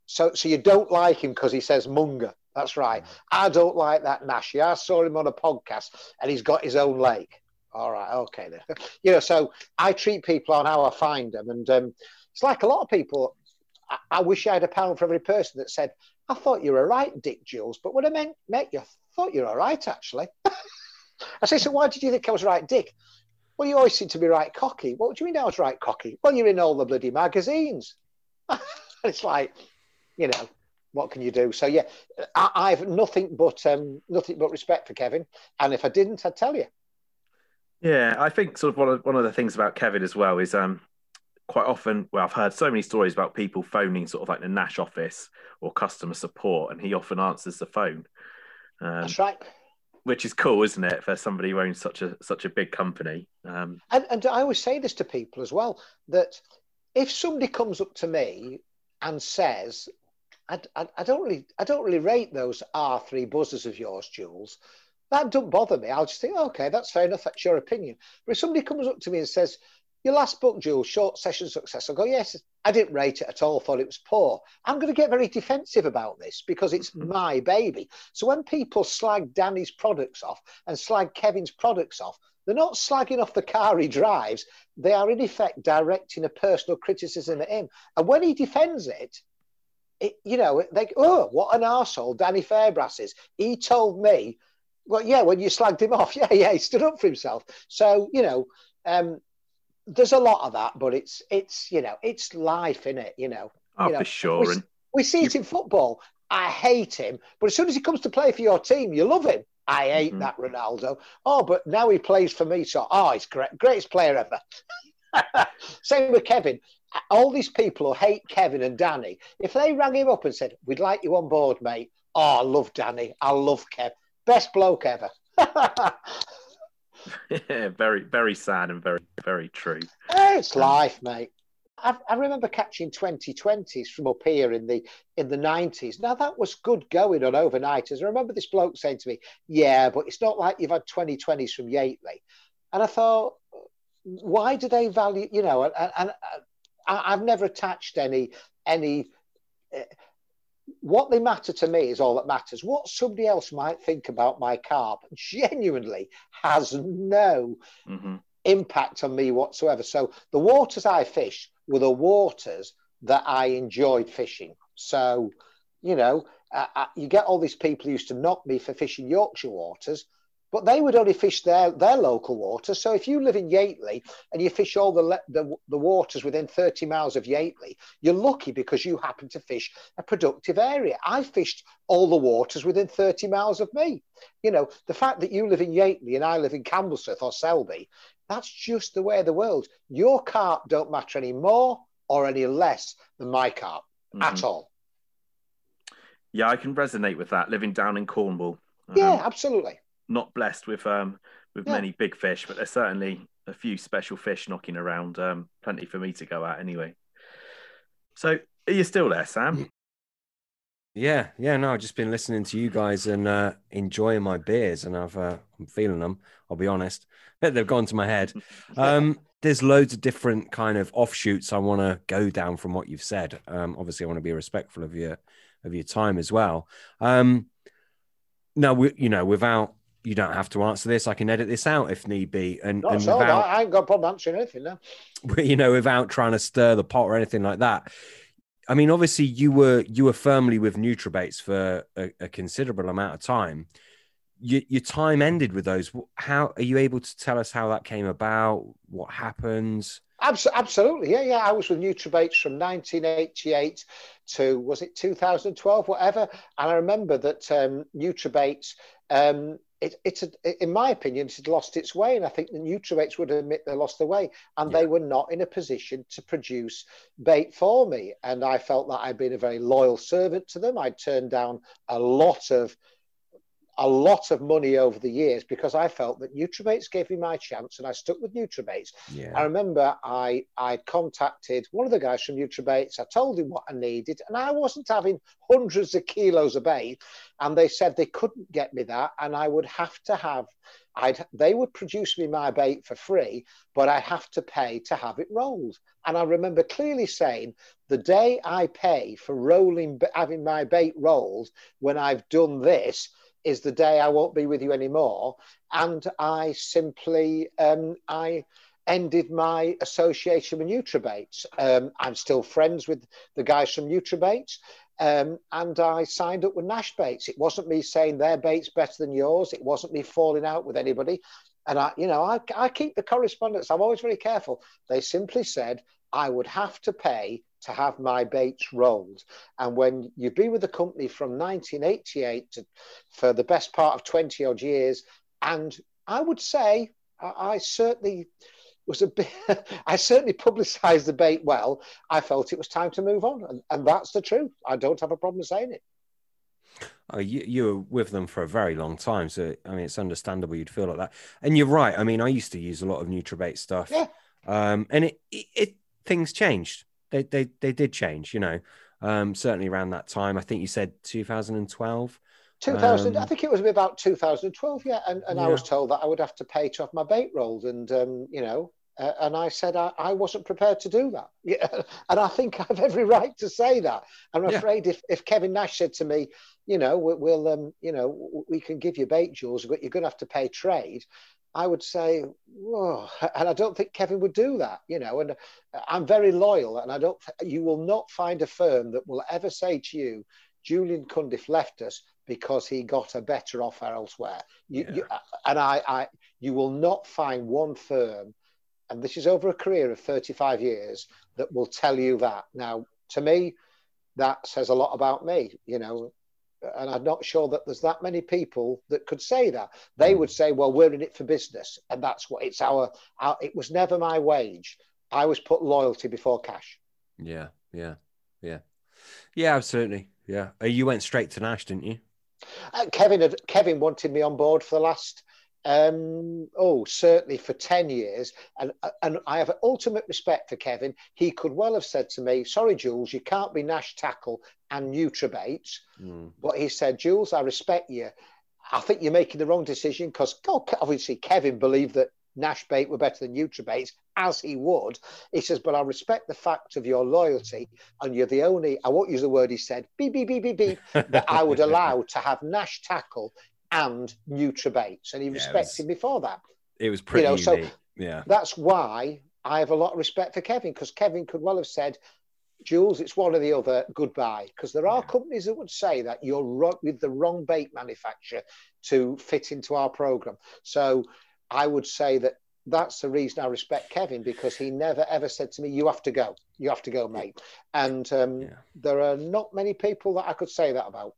So, so you don't like him because he says Munger. That's right. I don't like that Nash. Yeah, I saw him on a podcast and he's got his own lake. All right, okay then. you know, so I treat people on how I find them, and um, it's like a lot of people. I, I wish I had a pound for every person that said, "I thought you were right, Dick Jules," but when I meant met you, I thought you were all right actually. I say, so why did you think I was right, Dick? Well, you always seem to be right cocky. What do you mean I was right cocky? Well, you're in all the bloody magazines. it's like, you know, what can you do? So yeah, I, I've nothing but um, nothing but respect for Kevin, and if I didn't, I'd tell you. Yeah, I think sort of one of one of the things about Kevin as well is um quite often well I've heard so many stories about people phoning sort of like the Nash office or customer support, and he often answers the phone. Um, That's right. Which is cool, isn't it, for somebody who owns such a such a big company? Um, and, and I always say this to people as well that if somebody comes up to me and says, I, I, I, don't really I don't really rate those R3 buzzers of yours, Jules. That don't bother me. I'll just think, okay, that's fair enough. That's your opinion. But if somebody comes up to me and says, your last book, Jules, short session success, I'll go, yes, I didn't rate it at all, thought it was poor. I'm going to get very defensive about this because it's mm-hmm. my baby. So when people slag Danny's products off and slag Kevin's products off, they're not slagging off the car he drives. They are, in effect, directing a personal criticism at him. And when he defends it, it you know, they oh, what an arsehole Danny Fairbrass is. He told me, well, yeah, when you slagged him off, yeah, yeah, he stood up for himself. So, you know, um, there's a lot of that, but it's, it's you know, it's life, in it, you know. Oh, you know, for sure. We, we see it in football. I hate him, but as soon as he comes to play for your team, you love him. I hate mm-hmm. that Ronaldo. Oh, but now he plays for me, so oh, he's great, greatest player ever. Same with Kevin. All these people who hate Kevin and Danny, if they rang him up and said, "We'd like you on board, mate," oh, I love Danny. I love Kev. Best bloke ever. yeah, very, very sad and very, very true. It's um, life, mate. I, I, remember catching 2020s from up here in the in the 90s. Now that was good going on overnighters. I remember this bloke saying to me, "Yeah, but it's not like you've had 2020s from Yateley." And I thought, why do they value? You know, and, and I, have never attached any any. Uh, what they matter to me is all that matters. What somebody else might think about my carp genuinely has no mm-hmm. impact on me whatsoever. So the waters I fish were the waters that I enjoyed fishing. So, you know, uh, uh, you get all these people who used to knock me for fishing Yorkshire waters, but they would only fish their, their local waters. So if you live in Yateley and you fish all the, the, the waters within 30 miles of Yateley, you're lucky because you happen to fish a productive area. I fished all the waters within 30 miles of me. You know, the fact that you live in Yateley and I live in Camblesforth or Selby that's just the way of the world. Your carp don't matter any more or any less than my carp mm-hmm. at all. Yeah, I can resonate with that. Living down in Cornwall. Yeah, um, absolutely. Not blessed with um with yeah. many big fish, but there's certainly a few special fish knocking around. Um, plenty for me to go at anyway. So, are you still there, Sam? Yeah, yeah. No, I've just been listening to you guys and uh, enjoying my beers, and I've uh, I'm feeling them. I'll be honest. They've gone to my head. Um, there's loads of different kind of offshoots I want to go down from what you've said. Um, obviously, I want to be respectful of your of your time as well. Um, no, we, you know, without you don't have to answer this. I can edit this out if need be. And, and so, without, I ain't got a problem answering anything now. You know, without trying to stir the pot or anything like that. I mean, obviously, you were you were firmly with NutraBaits for a, a considerable amount of time your, your time ended with those. How are you able to tell us how that came about? What happens? Absolutely, yeah, yeah. I was with NutraBaits from 1988 to was it 2012, whatever. And I remember that um, NutraBaits, um, it, it's a, in my opinion, it had lost its way, and I think the NutraBaits would admit they lost their way, and yeah. they were not in a position to produce bait for me. And I felt that I'd been a very loyal servant to them. I'd turned down a lot of a lot of money over the years because I felt that NutraBaits gave me my chance and I stuck with NutraBaits. Yeah. I remember I I contacted one of the guys from NutraBaits. I told him what I needed and I wasn't having hundreds of kilos of bait and they said they couldn't get me that and I would have to have I'd they would produce me my bait for free, but I have to pay to have it rolled. And I remember clearly saying, the day I pay for rolling having my bait rolled, when I've done this, is the day I won't be with you anymore. And I simply, um, I ended my association with NutraBaits. Um, I'm still friends with the guys from NutraBaits. Um, and I signed up with Nash Baits. It wasn't me saying their bait's better than yours. It wasn't me falling out with anybody. And I, you know, I, I keep the correspondence. I'm always very careful. They simply said I would have to pay to have my baits rolled. And when you've been with the company from 1988 to, for the best part of 20 odd years, and I would say I, I certainly was a bit, I certainly publicised the bait well. I felt it was time to move on. And, and that's the truth. I don't have a problem saying it. Oh, you, you were with them for a very long time, so I mean, it's understandable you'd feel like that. And you're right. I mean, I used to use a lot of NutraBait stuff, yeah. um, and it, it, it things changed. They they they did change, you know. Um, certainly around that time, I think you said 2012. 2000, um, I think it was about 2012, yeah. And, and yeah. I was told that I would have to pay to have my bait rolled, and um, you know, uh, and I said I, I, wasn't prepared to do that. Yeah. And I think I have every right to say that. I'm yeah. afraid if, if Kevin Nash said to me, you know, we'll, we'll um, you know, we can give you bait Jules, but you're going to have to pay trade. I would say, Whoa. and I don't think Kevin would do that, you know. And I'm very loyal, and I don't. You will not find a firm that will ever say to you, Julian Cundiff left us because he got a better offer elsewhere. You, yeah. you, and I, I, you will not find one firm and this is over a career of 35 years, that will tell you that. Now, to me, that says a lot about me, you know, and I'm not sure that there's that many people that could say that. They hmm. would say, well, we're in it for business, and that's what it's our, our it was never my wage. I was put loyalty before cash. Yeah, yeah, yeah. Yeah, absolutely. Yeah. Uh, you went straight to Nash, didn't you? Uh, Kevin had Kevin wanted me on board for the last um, oh, certainly for 10 years. And, and I have ultimate respect for Kevin. He could well have said to me, Sorry, Jules, you can't be Nash Tackle and Nutrabaits. Mm. But he said, Jules, I respect you. I think you're making the wrong decision because obviously Kevin believed that Nash bait were better than Nutrabaits, as he would. He says, but I respect the fact of your loyalty, and you're the only, I won't use the word he said, beep, beep, beep, beep, beep, that I would allow to have Nash tackle and Nutrabaits, and he yeah, respected was, me for that. It was pretty, you know, unique. so yeah. That's why I have a lot of respect for Kevin because Kevin could well have said, Jules, it's one or the other, goodbye. Because there are yeah. companies that would say that you're with the wrong bait manufacturer to fit into our program. So I would say that that's the reason I respect Kevin because he never ever said to me, "You have to go, you have to go, mate." And um, yeah. there are not many people that I could say that about.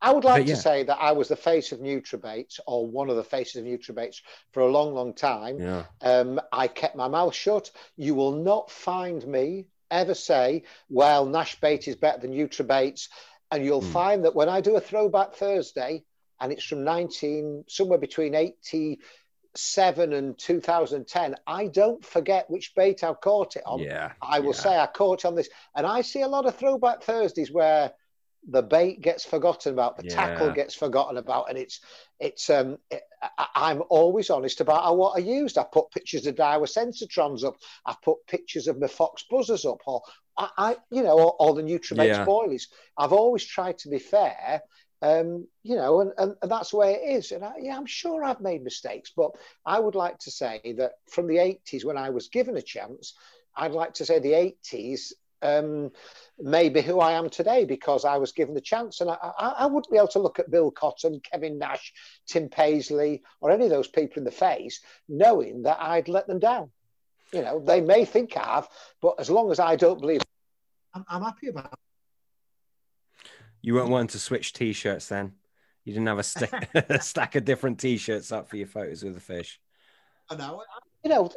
I would like yeah. to say that I was the face of Nutrabaits or one of the faces of Nutrabaits for a long, long time. Yeah. Um, I kept my mouth shut. You will not find me ever say, well, Nash bait is better than Nutrabaits. And you'll mm. find that when I do a throwback Thursday, and it's from 19, somewhere between 87 and 2010, I don't forget which bait I caught it on. Yeah. I will yeah. say I caught on this. And I see a lot of throwback Thursdays where the bait gets forgotten about, the yeah. tackle gets forgotten about, and it's it's um it, I, am always honest about how, what I used. I put pictures of Daiwa Sensatrons up. I put pictures of my Fox Buzzers up, or I, I you know, or, or the Nutrament yeah. spoilies. I've always tried to be fair. Um, you know, and, and, and, that's the way it is. And I, yeah, I'm sure I've made mistakes, but I would like to say that from the 80s, when I was given a chance, I'd like to say the 80s um, maybe who I am today because I was given the chance. And I, I, I, wouldn't be able to look at Bill Cottam, Kevin Nash, Tim Paisley, or any of those people in the face knowing that I'd let them down. You know, they may think I have, but as long as I don't believe, I'm, I'm happy about it. You weren't wanting to switch t shirts then? You didn't have a, st- a stack of different t shirts up for your photos with the fish? I know you know,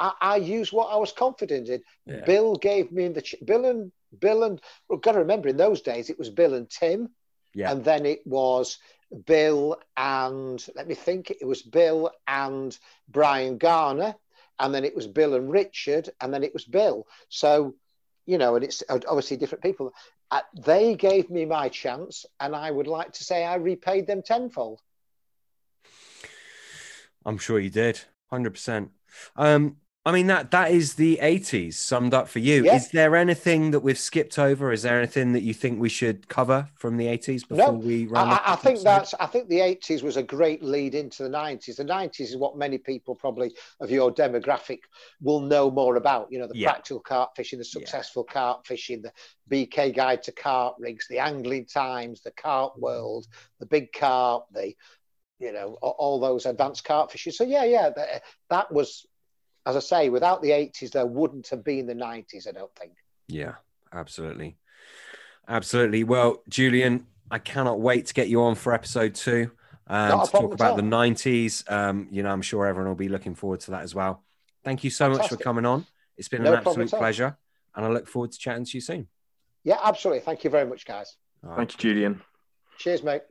I, I use what I was confident in. Yeah. Bill gave me the Bill and Bill and we've got to remember in those days it was Bill and Tim, yeah. and then it was Bill and let me think, it was Bill and Brian Garner, and then it was Bill and Richard, and then it was Bill. So, you know, and it's obviously different people. Uh, they gave me my chance, and I would like to say I repaid them tenfold. I'm sure you did, hundred percent. Um, I mean that that is the 80s summed up for you. Is there anything that we've skipped over? Is there anything that you think we should cover from the 80s before no, we run? I, I think that's I think the 80s was a great lead into the 90s. The 90s is what many people probably of your demographic will know more about. You know, the yeah. practical carp fishing, the successful yeah. carp fishing, the Beekay guide to carp rigs, the angling times, the carp world, the big carp, the you know, all those advanced carp fishing. So yeah, yeah, that, that was, as I say, without the 80s, there wouldn't have been the 90s, I don't think. Yeah, absolutely. Absolutely. Well, Julian, I cannot wait to get you on for episode two um, to talk about the 90s. Um, you know, I'm sure everyone will be looking forward to that as well. Thank you so Fantastic. much for coming on. It's been no an absolute pleasure, and I look forward to chatting to you soon. Yeah, absolutely. Thank you very much, guys. Right. Thank you, Julian. Cheers, mate.